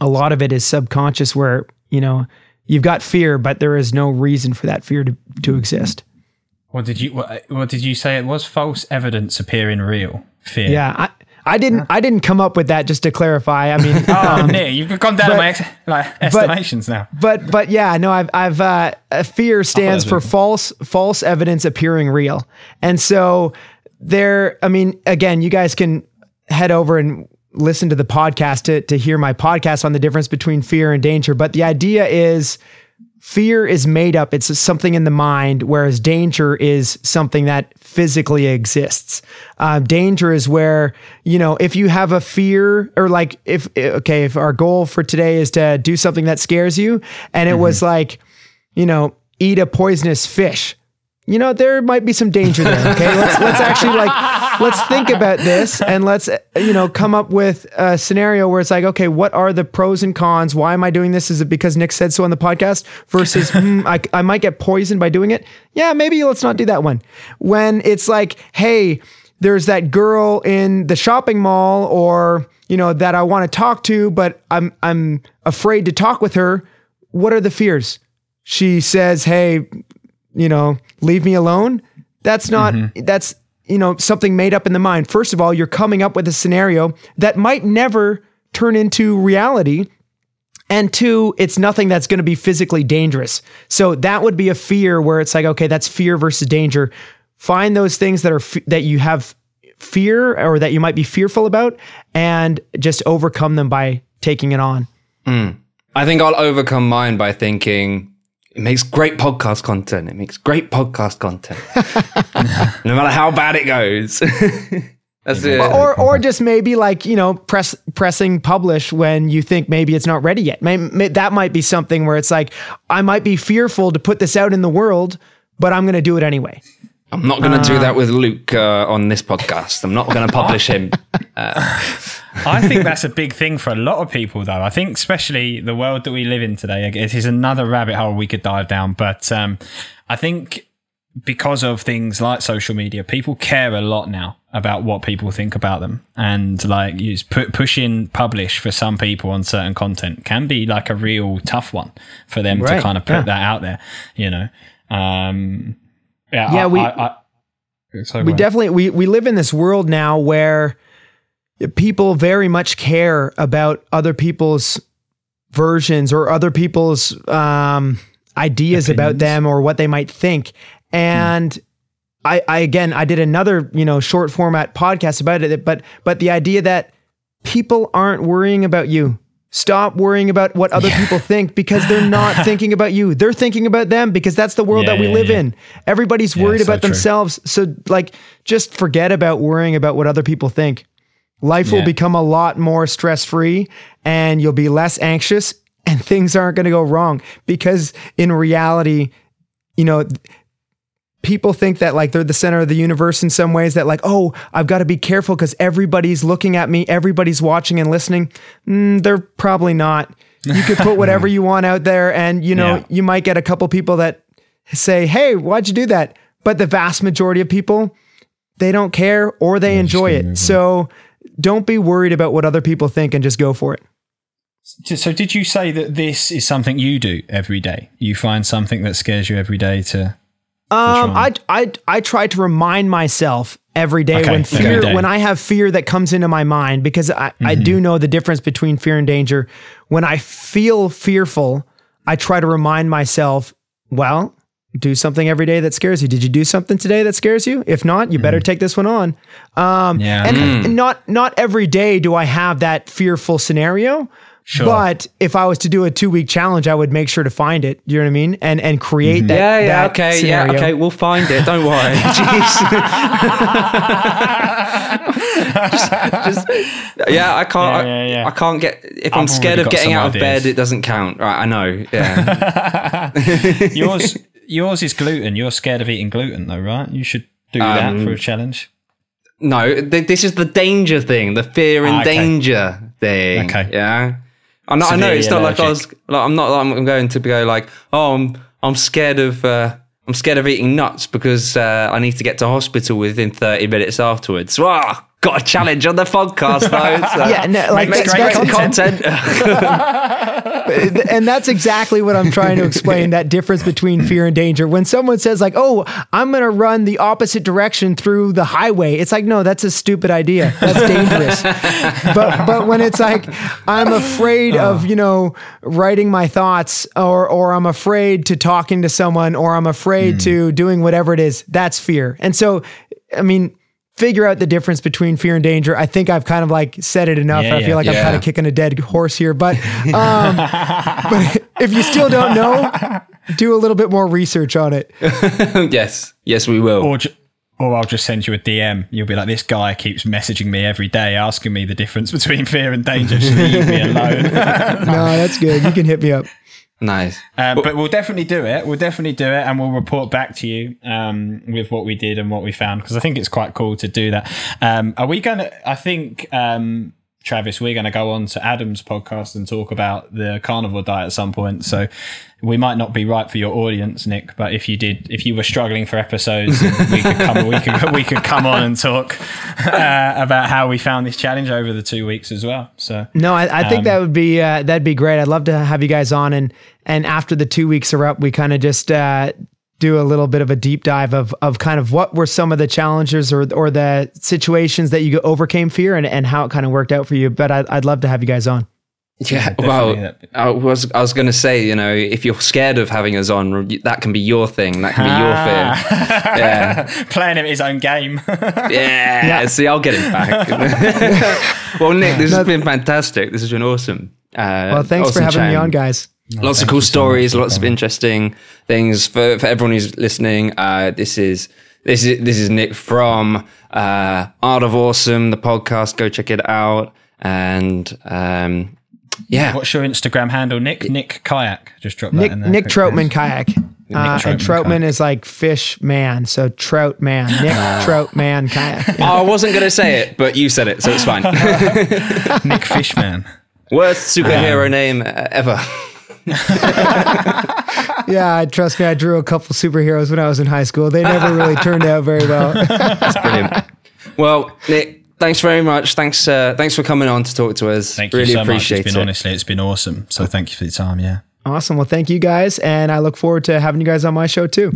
a lot of it is subconscious where you know you've got fear but there is no reason for that fear to, to exist What did you what, what did you say it was? False evidence appearing real. Fear. yeah i I didn't. I didn't come up with that. Just to clarify, I mean, Oh, Nick, you've gone down but- my ex- like estimations now. but but yeah, no, I've I've uh, uh, fear stands for was false false evidence appearing real, and so there. I mean, again, you guys can head over and listen to the podcast to to hear my podcast on the difference between fear and danger. But the idea is. Fear is made up. It's something in the mind, whereas danger is something that physically exists. Uh, danger is where, you know, if you have a fear or like if, okay, if our goal for today is to do something that scares you and it was like, you know, eat a poisonous fish. You know, there might be some danger there. Okay. let's, let's actually like, let's think about this and let's, you know, come up with a scenario where it's like, okay, what are the pros and cons? Why am I doing this? Is it because Nick said so on the podcast versus, hmm, I, I might get poisoned by doing it? Yeah, maybe let's not do that one. When it's like, hey, there's that girl in the shopping mall or, you know, that I want to talk to, but I'm, I'm afraid to talk with her. What are the fears? She says, hey, you know, leave me alone. That's not, mm-hmm. that's, you know, something made up in the mind. First of all, you're coming up with a scenario that might never turn into reality. And two, it's nothing that's going to be physically dangerous. So that would be a fear where it's like, okay, that's fear versus danger. Find those things that are, f- that you have fear or that you might be fearful about and just overcome them by taking it on. Hmm. I think I'll overcome mine by thinking it makes great podcast content. It makes great podcast content. no matter how bad it goes. That's it. or or just maybe like you know press pressing publish when you think maybe it's not ready yet. May, may- that might be something where it's like I might be fearful to put this out in the world, but I'm going to do it anyway. I'm not going to do that with Luke uh, on this podcast. I'm not going to publish him. I think that's a big thing for a lot of people, though. I think, especially the world that we live in today, it is another rabbit hole we could dive down. But um, I think because of things like social media, people care a lot now about what people think about them, and like put pushing publish for some people on certain content can be like a real tough one for them to kind of put yeah. that out there. You know, um, yeah, Yeah, I, we- I, I, sorry, we definitely we we live in this world now where people very much care about other people's versions or other people's um, ideas about them or what they might think. And I, I again i did another you know short format podcast about it but but the idea that people aren't worrying about you. Stop worrying about what other people think because they're not thinking about you. They're thinking about them because that's the world Yeah, that we yeah, live yeah. in. Everybody's Yeah, worried so about true. themselves. So like just forget about worrying about what other people think life will become a lot more stress free and you'll be less anxious and things aren't going to go wrong. Because in reality you know people think that like they're the center of the universe in some ways that like oh i've got to be careful because everybody's looking at me everybody's watching and listening. Mm, they're probably not. You could put whatever you want out there and you know Yeah. you might get a couple people that say hey why'd you do that? But the vast majority of people they don't care or they enjoy gonna move it. So don't be worried about what other people think and just go for it So, did you say that this is something you do every day? You find something that scares you every day to. Um, I. I, I try to remind myself every day Okay, when fear, day. Mm-hmm. when I have fear that comes into my mind, because I, I do know the difference between fear and danger. When I feel fearful, I try to remind myself, well, do something every day that scares you. Did you do something today that scares you? If not, you better take this one on. Um, Yeah. and Mm. and not not every day do I have that fearful scenario. Sure. But if I was to do a two week challenge, I would make sure to find it. You know what I mean? And and create that. Yeah, yeah, that okay, scenario. yeah, okay. We'll find it. Don't worry. Jeez. Just- just- yeah, I can't. Yeah, yeah, yeah. I, I can't get. If I'm I've scared of getting some out of bed, it doesn't count. Right? I know. Yeah. yours yours is gluten. You're scared of eating gluten though, right? You should do Um, that for a challenge. no, th- this is the danger thing. The fear and Ah, okay. danger thing. Okay. Yeah. I know. I know. It's not like I was. Like, I'm not. I'm going to go like. Oh, I'm. I'm scared of. Uh, I'm scared of eating nuts because uh, I need to get to hospital within 30 minutes afterwards. Ah, got a challenge on the podcast though. So. Yeah, no, like Makes great that's- content. and that's exactly what I'm trying to explain that difference between fear and danger. When someone says, like, oh, I'm going to run the opposite direction through the highway, it's like, no, that's a stupid idea. That's dangerous. but, but when it's like, I'm afraid of, oh. you know, writing my thoughts or, or I'm afraid to talking to someone or I'm afraid hmm. to doing whatever it is, that's fear. And so, I mean, figure out the difference between fear and danger. I think I've kind of like said it enough. Yeah, I feel yeah. like I'm kind of kicking a dead horse here, but um, but if you still don't know, do a little bit more research on it. yes. Yes, we will. Or ju- or I'll just send you a DM. You'll be like, this guy keeps messaging me every day, asking me the difference between fear and danger. Just leave me alone. No, that's good. You can hit me up. Nice. Um, but we'll definitely do it. We'll definitely do it, and we'll report back to you um, with what we did and what we found because I think it's quite cool to do that. Um, are we going to? I think um, Travis, we're going to go on to Adam's podcast and talk about the carnivore diet at some point. So we might not be right for your audience, Nick. But if you did, if you were struggling for episodes, we could come. We could we could come on and talk uh, about how we found this challenge over the two weeks as well. So No, I, I think Um, that would be uh, that'd be great. I'd love to have you guys on and and after the two weeks are up, we kind of just uh, do a little bit of a deep dive of of kind of what were some of the challenges or or the situations that you overcame fear and, and how it kind of worked out for you. But I'd, I'd love to have you guys on. Yeah, definitely. well, I was I was going to say, you know, if you're scared of having us on, that can be your thing. That can be your fear. Yeah, playing him his own game. yeah. See, I'll get it back. well, Nick, this has been fantastic. This has been awesome. Uh, Well, thanks for awesome having me on, guys. Lots of cool stories, lots of interesting things for, for everyone who's listening. Uh, this is this is this is Nick from uh, Art of Awesome, the podcast. Go check it out. And um, yeah, What's your Instagram handle, Nick? Nick Kayak. Just drop that Nick in there. Nick Troutman kayak. Uh, and Troutman Troutman kayak. is like fish man, so trout man. Nick Troutman kayak. Yeah. I wasn't going to say it, but you said it, so it's fine. Nick Fishman. Worst superhero name uh, ever. Yeah, trust me, I drew a couple superheroes when I was in high school. They never really turned out very well. Brilliant. Well, Nick, thanks very much. Thanks, uh, thanks for coming on to talk to us. Thank really you so much. It's been it. honestly, it's been awesome. So thank you for your time. Yeah, awesome. Well, thank you guys, and I look forward to having you guys on my show too.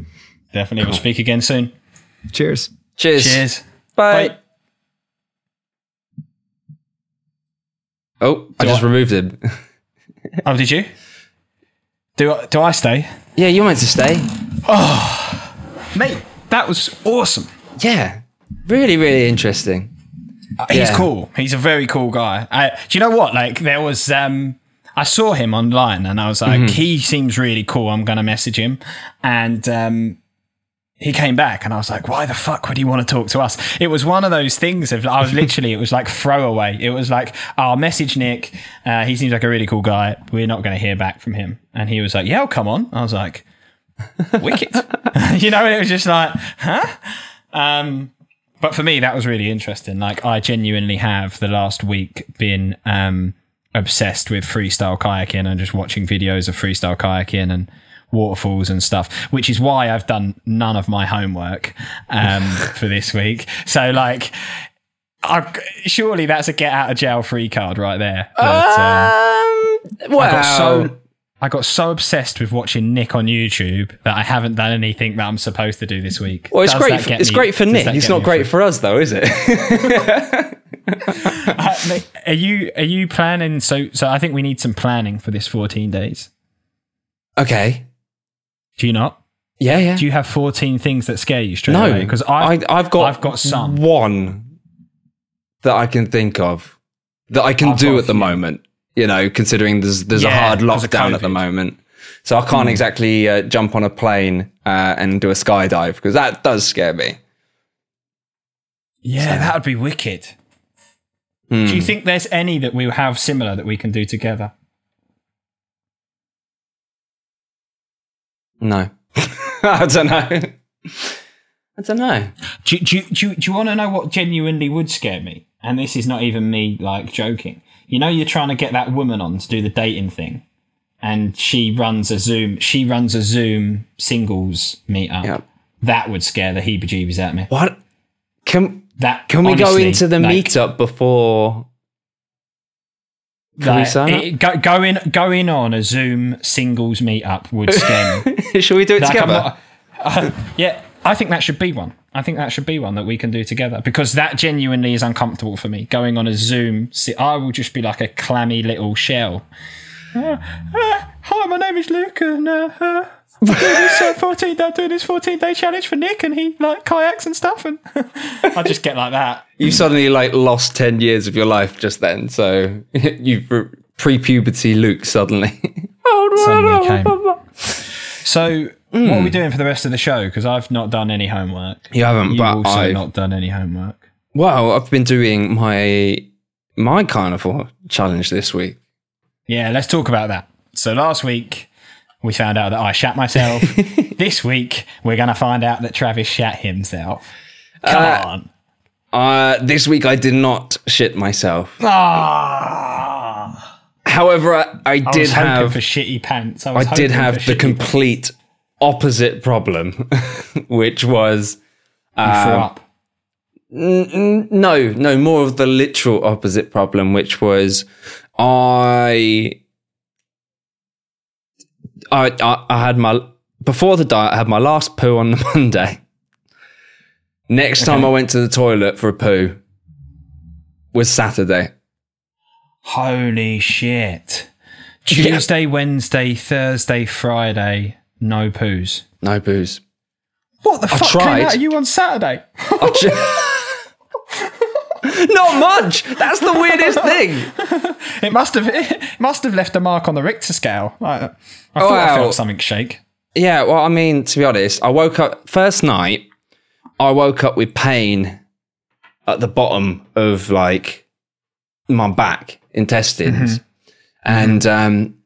definitely. We'll speak again soon. Cheers. Cheers. Cheers. Bye. Bye. Oh, I just I- removed him. Oh, did you? Do I, do I stay? yeah, you're meant to stay. Oh Mate, that was awesome. Yeah. Really, really interesting. Uh, He's Yeah. cool. He's a very cool guy. I, do you know what? Like there was, um, I saw him online and I was like, he seems really cool. I'm gonna message him, and um, he came back and I was like, why the fuck would he want to talk to us? It was one of those things of I was literally, it was like throwaway. It was like, I'll message Nick. Uh, he seems like a really cool guy. We're not going to hear back from him. And he was like, yeah, I'll come on. I was like, wicked. you know, and it was just like, huh? Um, but for me, that was really interesting. Like, I genuinely have the last week been um, obsessed with freestyle kayaking and just watching videos of freestyle kayaking and waterfalls and stuff, which is why I've done none of my homework um, for this week. So, like, I've, surely that's a get out of jail free card right there. But, um, Wow. I got so I got so obsessed with watching Nick on YouTube that I haven't done anything that I'm supposed to do this week. well, it's Does great. For, it's me- great for Nick. It's not great free? for us, though, is it? Uh, Nick, are you are you planning? So so I think we need some planning for this 14 days. okay. Do you not? Yeah, yeah. Do you have 14 things that scare you straight no, away? Because I've, I, I've got I've got some. one that I can think of that I can I've do at the moment. You know, considering there's there's a Yeah, hard 'cause of lockdown at the moment, so I can't exactly uh, jump on a plane uh, and do a skydive because that does scare me. Yeah, that would be wicked. Hmm. Do you think there's any that we have similar that we can do together? No, I don't know. I don't know. Do, do, do, do you want to know what genuinely would scare me? And this is not even me like joking. You know, you're trying to get that woman on to do the dating thing, and she runs a Zoom. She runs a Zoom singles meetup. Yeah. That would scare the heebie-jeebies out of me. What can That can we go into the like, meetup before? Can we sign it- go, going going on a Zoom singles meetup would scare me. Should we do it Like, together? not- uh, yeah, I think that should be one. I think that should be one that we can do together because that genuinely is uncomfortable for me. Going on a Zoom, si- I will just be like a clammy little shell. Uh, uh, hi, my name is Luke, and doing this uh, 14 day doing this 14 day challenge for Nick, and he like kayaks and stuff, and I just get like that. you suddenly like lost 10 years of your life just then so you've pre-puberty luke suddenly Suddenly came. So, what are we doing for the rest of the show? Because I've not done any homework. you haven't You've but also I've, not done any homework. well i've been doing my my carnivore challenge this week Yeah, let's talk about that. So last week we found out that I shat myself. this week we're going to find out that Travis shat himself. Come Uh, on. uh this week i did not shit myself Ah, however i, I I did was have for shitty pants. I, i did have the complete opposite problem which was pants. You threw um, up. N- n- no, no, more of the literal opposite problem, which was I, I, I, I had my before the diet. I had my last poo on the Monday. Next time I went to the toilet for a poo was Saturday. Holy shit. Tuesday, Wednesday, Thursday, Friday, no poos. No poos. What the fuck came out of you on Saturday? Not much. That's the weirdest thing. It must have it must have left a mark on the Richter scale. I, I thought I Wow. felt something shake. Yeah, well, I mean, to be honest, I woke up first night. I woke up with pain at the bottom of like my back intestines, and um,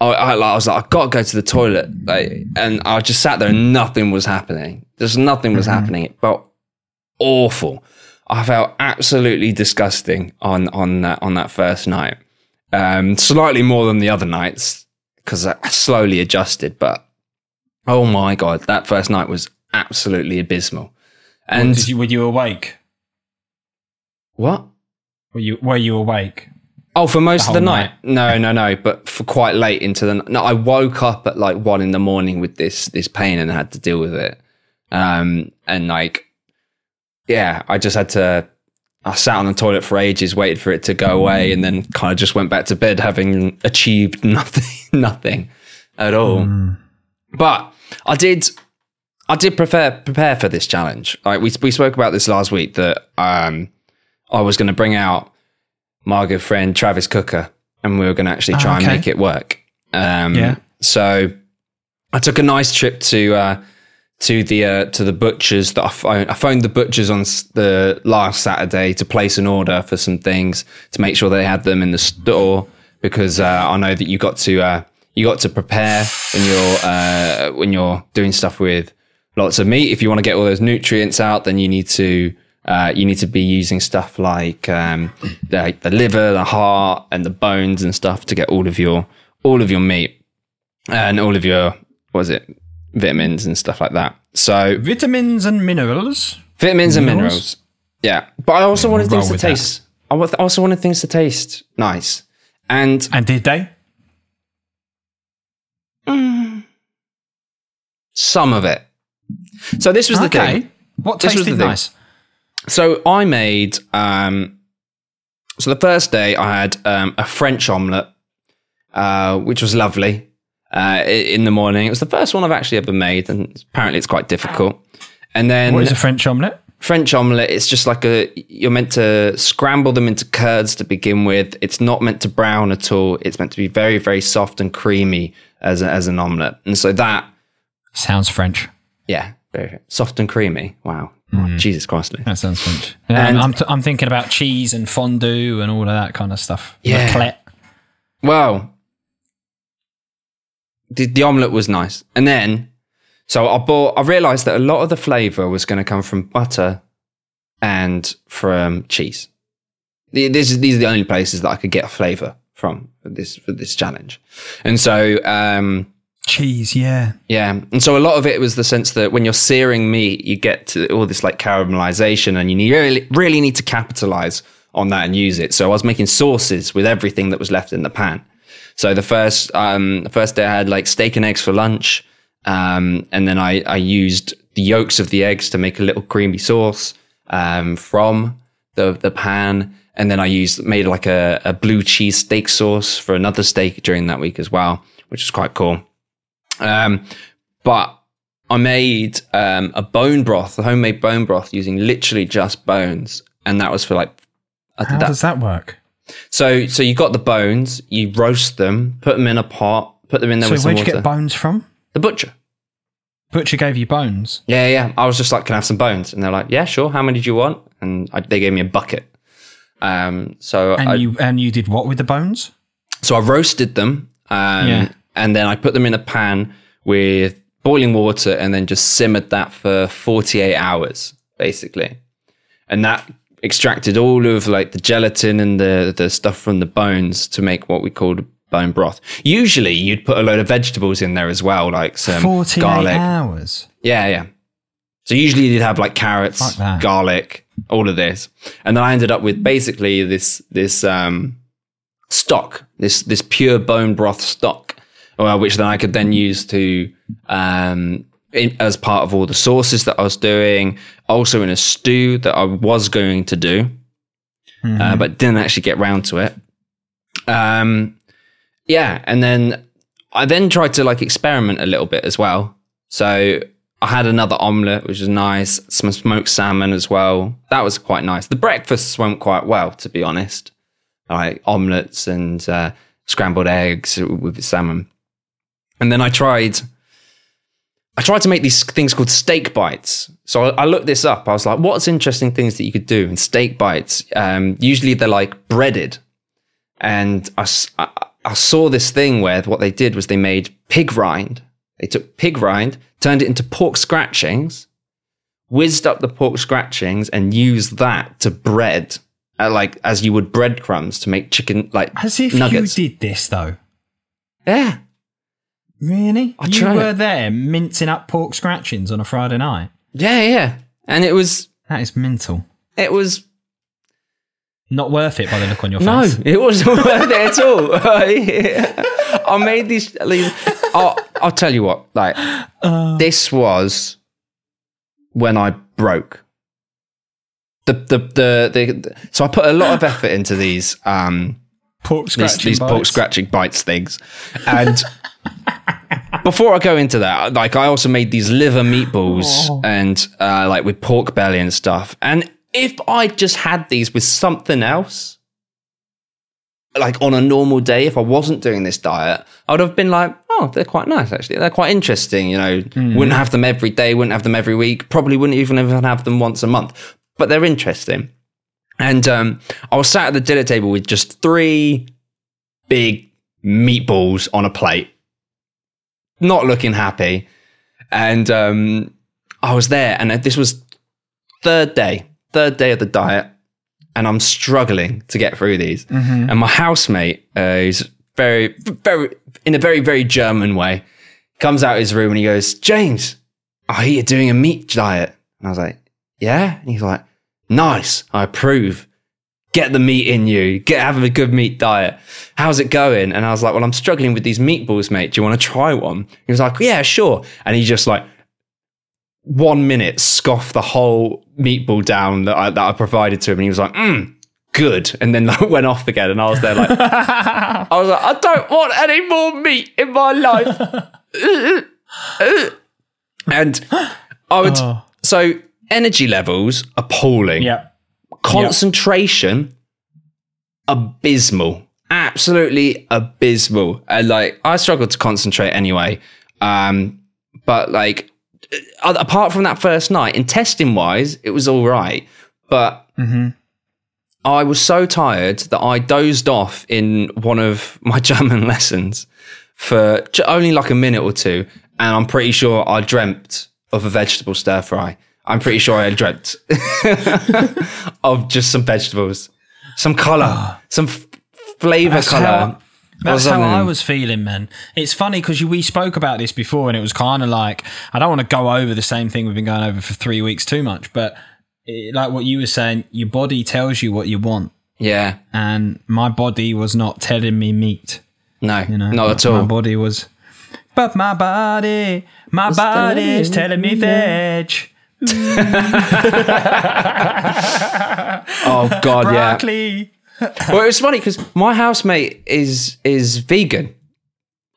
I, I, I was like, I gotta go to the toilet, like, and I just sat there and nothing was happening. Just nothing was happening. It felt awful. I felt absolutely disgusting on on that on that first night. Um, slightly more than the other nights because I slowly adjusted, but oh my god, that first night was absolutely abysmal. And Did you, were you awake? what? Were you were you awake? Oh, for most of the whole night? No, no, no. But for quite late into the no, I woke up at like one in the morning with this this pain and had to deal with it. Um, and like, yeah, I just had to. I sat on the toilet for ages, waited for it to go away, and then kind of just went back to bed, having achieved nothing, nothing at all. But I did, I did prepare prepare for this challenge. Like we we spoke about this last week that um, I was going to bring out my good friend Travis Cooker, and we were going to actually try okay. and make it work. Um, Yeah. So I took a nice trip to uh, to the uh, to the butchers that I phoned. I phoned the butchers on the last Saturday to place an order for some things to make sure they had them in the store because uh, I know that you got to uh, you got to prepare when you're uh, when you're doing stuff with lots of meat. If you want to get all those nutrients out, then you need to uh, you need to be using stuff like um, the, the liver, the heart, and the bones and stuff to get all of your all of your meat and all of your what is it vitamins and stuff like that. So Vitamins and minerals. vitamins and Minerals? minerals. Yeah, but I also wanted things to with that. taste. I also wanted things to taste nice, and And did they? some of it. So this was the thing. What This tasted the thing. nice? So I made. Um, so the first day I had um, a French omelette, uh, which was lovely. Uh, in the morning. It was the first one I've actually ever made, and apparently it's quite difficult. And then What is a French omelette? French omelette, it's just like a you're meant to scramble them into curds to begin with. It's not meant to brown at all. It's meant to be very, very soft and creamy as a, as an omelette. And so that, Sounds French. yeah, very soft and creamy. Wow, Oh, Jesus Christ! That sounds French. Yeah, And- I'm, t- I'm thinking about cheese and fondue and all of that kind of stuff. Yeah. Raclette. Well, the, the omelette was nice. And then, so I bought, I realized that a lot of the flavor was going to come from butter and from cheese. This is, these are the only places that I could get a flavor from for this, for this challenge. And so, um, Cheese, yeah. yeah. And so a lot of it was the sense that when you're searing meat, you get to all this like caramelization and you need, really, really need to capitalize on that and use it. So I was making sauces with everything that was left in the pan. So the first, um, the first day I had like steak and eggs for lunch. Um, and then I, I used the yolks of the eggs to make a little creamy sauce, um, from the, the pan. And then I used, made like a, a blue cheese steak sauce for another steak during that week as well, which was quite cool. Um, but I made um, a bone broth, a homemade bone broth using literally just bones, and that was for like. I How that. does that work? So, so you got the bones, you roast them, put them in a pot, put them in there So with some where'd you water. get bones from? the butcher. Butcher gave you bones. Yeah, yeah. I was just like, "Can I have some bones?" And they're like, "Yeah, sure. How many do you want?" And I, they gave me a bucket. Um, so And I, you and you did what with the bones? So I roasted them, um, Yeah. and then I put them in a pan with boiling water, and then just simmered that for 48 hours, basically. And that extracted all of like the gelatin and the the stuff from the bones to make what we called bone broth. Usually, you'd put a load of vegetables in there as well, like some Forty-eight garlic. hours. Yeah, yeah. So usually you'd have like carrots, garlic, all of this, and then I ended up with basically this this um, stock, this this pure bone broth stock, well, which then I could then use to um, in, as part of all the sauces that I was doing, also in a stew that I was going to do, uh, but didn't actually get round to it. Um, yeah, and then I then tried to like experiment a little bit as well. So I had another omelette, which was nice. Some smoked salmon as well. That was quite nice. The breakfasts went quite well, to be honest. Like omelettes and uh, scrambled eggs with salmon. And then I tried. I tried to make these things called steak bites. So I, I looked this up. I was like, "What's interesting things that you could do in steak bites?" Um, usually they're like breaded, and I saw this thing where what they did was they made pig rind. They took pig rind, turned it into pork scratchings, whizzed up the pork scratchings, and used that to bread, uh, like as you would breadcrumbs to make chicken like As if nuggets. you did this though. Yeah, Really? I you tried were there mincing up pork scratchings on a Friday night. yeah, yeah. And it was That is mental. it was Not worth it by the look on your face. No, face. it wasn't worth it at all. I made these. I'll, I'll tell you what. Like this was when I broke. The, the the the so I put a lot of effort into these um Pork these, scratching these pork scratching bites things, and before I go into that, like I also made these liver meatballs and uh, like with pork belly and stuff. And if I just had these with something else, like on a normal day, if I wasn't doing this diet, I would have been like, oh, they're quite nice actually. They're quite interesting. You know, wouldn't have them every day, wouldn't have them every week, probably wouldn't even even have them once a month, but they're interesting. And um, I was sat at the dinner table with just three big meatballs on a plate, not looking happy. And um, I was there, and this was third day, third day of the diet, and I'm struggling to get through these. And my housemate, uh, very, very, in a very, very German way, comes out of his room and he goes, James, I hear you're doing a meat diet. And I was like, yeah. And he's like, nice, I approve. Get the meat in you. Get have a good meat diet. How's it going? And I was like, well, I'm struggling with these meatballs, mate. Do you want to try one? He was like, yeah, sure. And he just like one minute scoffed the whole meatball down that I, that I provided to him. And he was like, mm, good, and then like, went off again. And I was there like, I was like, I don't want any more meat in my life. and I would so energy levels appalling. Yeah. Concentration abysmal. Absolutely abysmal. And like I struggled to concentrate anyway. Um but like uh, apart from that first night, in testing wise, it was all right. But I was so tired that I dozed off in one of my German lessons for only like a minute or two. And I'm pretty sure I dreamt of a vegetable stir fry. I'm pretty sure I dreamt of just some vegetables, some color, ah. some f- flavor That's color. how- That's how I was feeling, man. It's funny because we spoke about this before, and it was kind of like I don't want to go over the same thing we've been going over for three weeks too much, but it, like what you were saying, your body tells you what you want, Yeah, and my body was not telling me meat. no, You know, not at all. My body was, but my body, my body is telling me veg, Oh god, yeah. well, it was funny because my housemate is is vegan,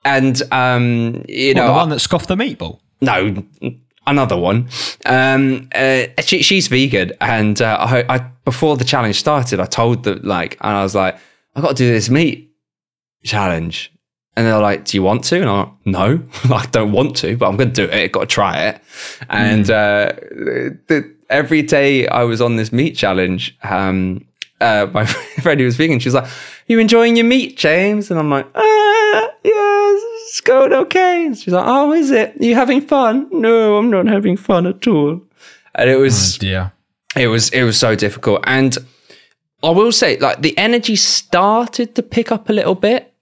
and um, you What, know, the one that scoffed the meatball. no, another one. Um, uh, she, she's vegan, and uh, I, I before the challenge started, I told them like, and I was like, I got to do this meat challenge, and they're like, "Do you want to?" And I'm like, "No, I don't want to, but I'm going to do it. Got to try it." And uh, the, every day I was on this meat challenge, um, uh, my friend who was vegan, she was like, "You enjoying your meat, James?" And I'm like, "Ah, yes, it's going okay." And she's like, "Oh, is it? Are you having fun?" No, I'm not having fun at all. And it was Yeah. it was it was so difficult and i will say like the energy started to pick up a little bit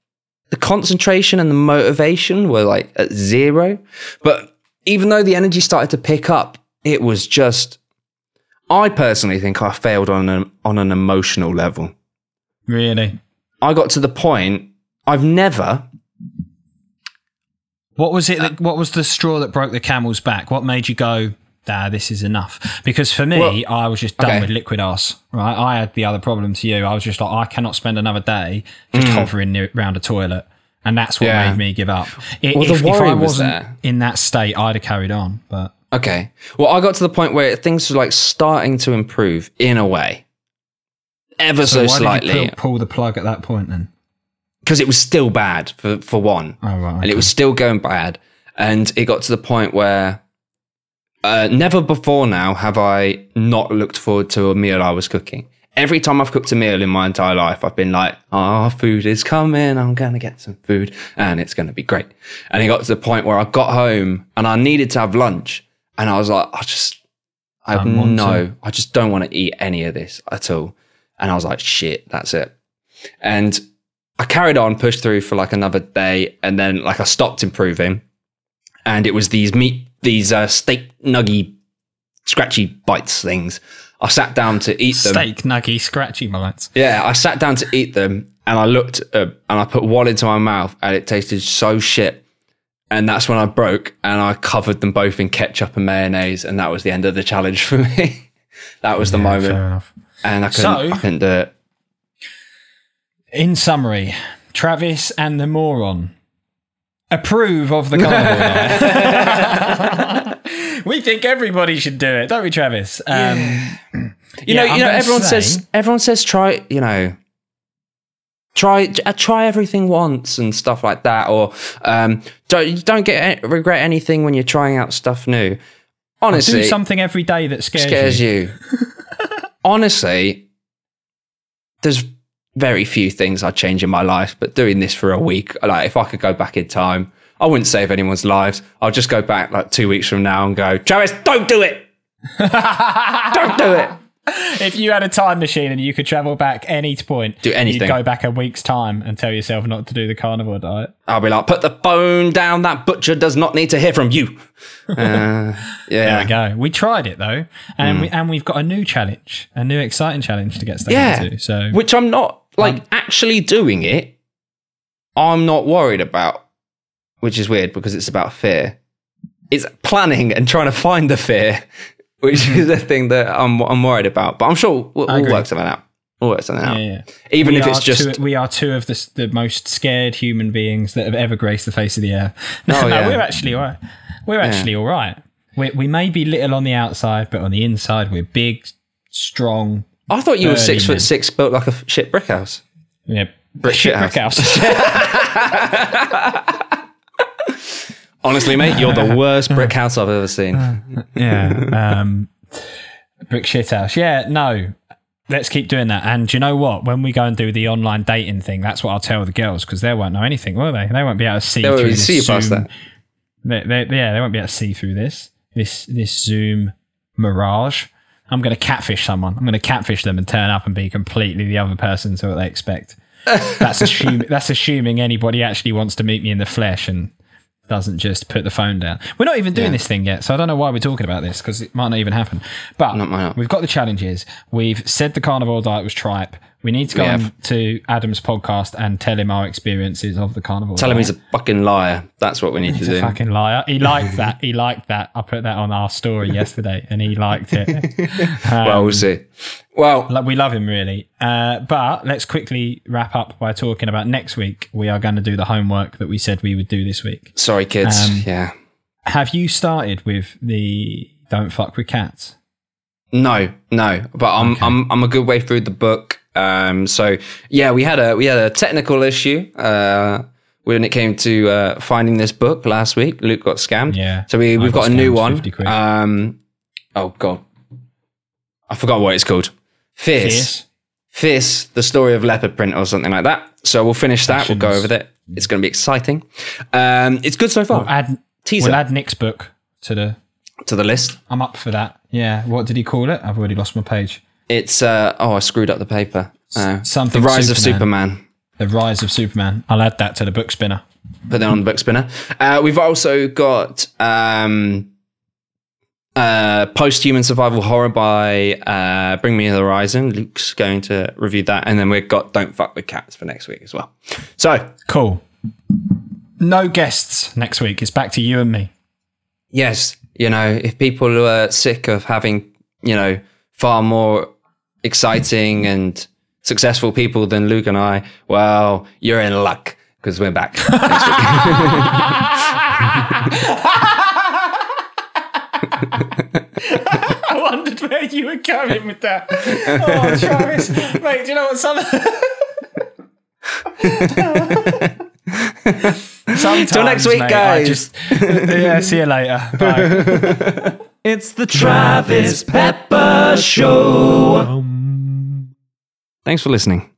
the concentration and the motivation were like at zero but even though the energy started to pick up it was just i personally think i failed on an on an emotional level Really. i got to the point i've never What was it? That, what was the straw that broke the camel's back? What made you go, "Ah, this is enough"? Because for me, Well, I was just done okay. with liquid ass. Right, I had the other problem to you. I was just like, I cannot spend another day just hovering near, around a toilet, and that's what Mm. Yeah. made me give up. I- Well, the if, if worry I was wasn't there. in that state, I'd have carried on. But okay well i got to the point where things were like starting to improve in a way ever so, why slightly did you pull, pull the plug at that point then? because it was still bad for, for one. Oh, right, And it was still going bad. And it got to the point where uh, never before now have I not looked forward to a meal I was cooking. Every time I've cooked a meal in my entire life, I've been like, oh, food is coming. I'm going to get some food and it's going to be great. And it got to the point where I got home and I needed to have lunch. And I was like, I just, I have no, to. I just don't want to eat any of this at all. And I was like, shit, that's it. And I carried on, pushed through for like another day, and then like I stopped improving, and it was these meat, these uh, steak nuggy, scratchy bites things. I sat down to eat them. Steak nuggy scratchy bites. Yeah, I sat down to eat them, and I looked uh, and I put one into my mouth, and it tasted so shit. And that's when I broke, and I covered them both in ketchup and mayonnaise, and that was the end of the challenge for me. that was the moment, Fair enough. and I couldn't, So- I couldn't do it. In summary, Travis and the moron approve of the carnivore diet. we think everybody should do it, don't we, Travis? Um, You Yeah, know, I'm you know, everyone say- says everyone says try, you know, try uh, try everything once and stuff like that, or um, don't don't get regret anything when you're trying out stuff new. Honestly, do something every day that scares, scares you. you. Honestly, there's very few things I'd change in my life, but doing this for a week, like if I could go back in time, I wouldn't save anyone's lives. I'll just go back like two weeks from now and go, Travis, don't do it. don't do it. If you had a time machine and you could travel back any point, Do anything. you'd go back a week's time and tell yourself not to do the carnivore diet. I'll be like, put the phone down. That butcher does not need to hear from you. Uh, There yeah. we go. We tried it though, and we and we've got a new challenge, a new exciting challenge to get stuck Yeah. into. So Which I'm not like um, actually doing it. I'm not worried about, which is weird because it's about fear. It's planning and trying to find the fear, which mm-hmm. is the thing that I'm I'm worried about. But I'm sure we'll, we'll work something out. We'll work something out. Yeah, yeah. Even We if it's just two, we are two of the, the most scared human beings that have ever graced the face of the earth. Oh, no, Oh, yeah. we're actually all right. We're actually all right. We, we may be little on the outside, but on the inside, we're big, strong. I thought you were six foot six, built like a f- shit brick house. Yeah, Brick shit house. Honestly, mate, you're the worst brick house I've ever seen. yeah. Um, brick shit house. Yeah, no. Let's keep doing that. And you know what? When we go and do the online dating thing, that's what I'll tell the girls because they won't know anything, will they? They won't be able to see They won't through this see Zoom. past that. They, they, yeah, they won't be able to see through this this this Zoom mirage. I'm going to catfish someone. I'm going to catfish them and turn up and be completely the other person to what they expect. That's assuming that's assuming anybody actually wants to meet me in the flesh and doesn't just put the phone down. We're not even doing Yeah. this thing yet, so I don't know why we're talking about this because it might not even happen. But Not not. we've got the challenges. We've said the carnivore diet was tripe. We need to go to Adam's podcast and tell him our experiences of the carnival. Tell him he's a fucking liar. That's what we need He's to a do. fucking liar. He liked that. He liked that. I put that on our story yesterday, and he liked it. Um, well, we'll see. Well, we love him really. Uh, but let's quickly wrap up by talking about next week. We are going to do the homework that we said we would do this week. sorry, kids. Um, yeah. Have you started with the "Don't fuck with cats"? No, no, but I'm I'm I'm a good way through the book. Um, so yeah, we had a we had a technical issue uh, when it came to uh, finding this book last week. Luke got scammed. Yeah, So we we've got got, a new one. Um, oh god, I forgot what it's called. Fierce. Fierce. The story of leopard print or something like that. So we'll finish that. We'll go over that. It's going to be exciting. Um, it's good so far. We'll add, Teaser we'll add Nick's book to the. to the list. I'm up for that. Yeah. What did he call it? I've already lost my page. It's uh, oh, I screwed up the paper. Uh, something the Rise of Superman. Superman. The Rise of Superman. I'll add that to the book spinner. put that on the book spinner. Uh, we've also got um, uh, post-human survival horror by uh, Bring Me the Horizon. Luke's going to review that, and then we've got Don't Fuck with Cats for next week as well. So Cool. No guests next week. It's back to you and me. yes, you know, if people are sick of having you know far more exciting and successful people than Luke and I, well, you're in luck because we're back. I wondered where you were going with that. Oh, Travis. Mate, do you know what some Sometimes, Till next week, mate, guys. just- yeah, see you later. Bye. It's the Travis Pepper Show. Oh, Thanks for listening.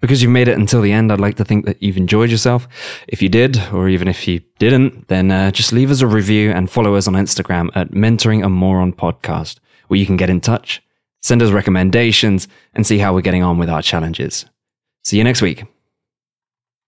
Because you've made it until the end, I'd like to think that you've enjoyed yourself. If you did, or even if you didn't, then uh, just leave us a review and follow us on Instagram at Mentoring a Moron Podcast, where you can get in touch, send us recommendations, and see how we're getting on with our challenges. See you next week.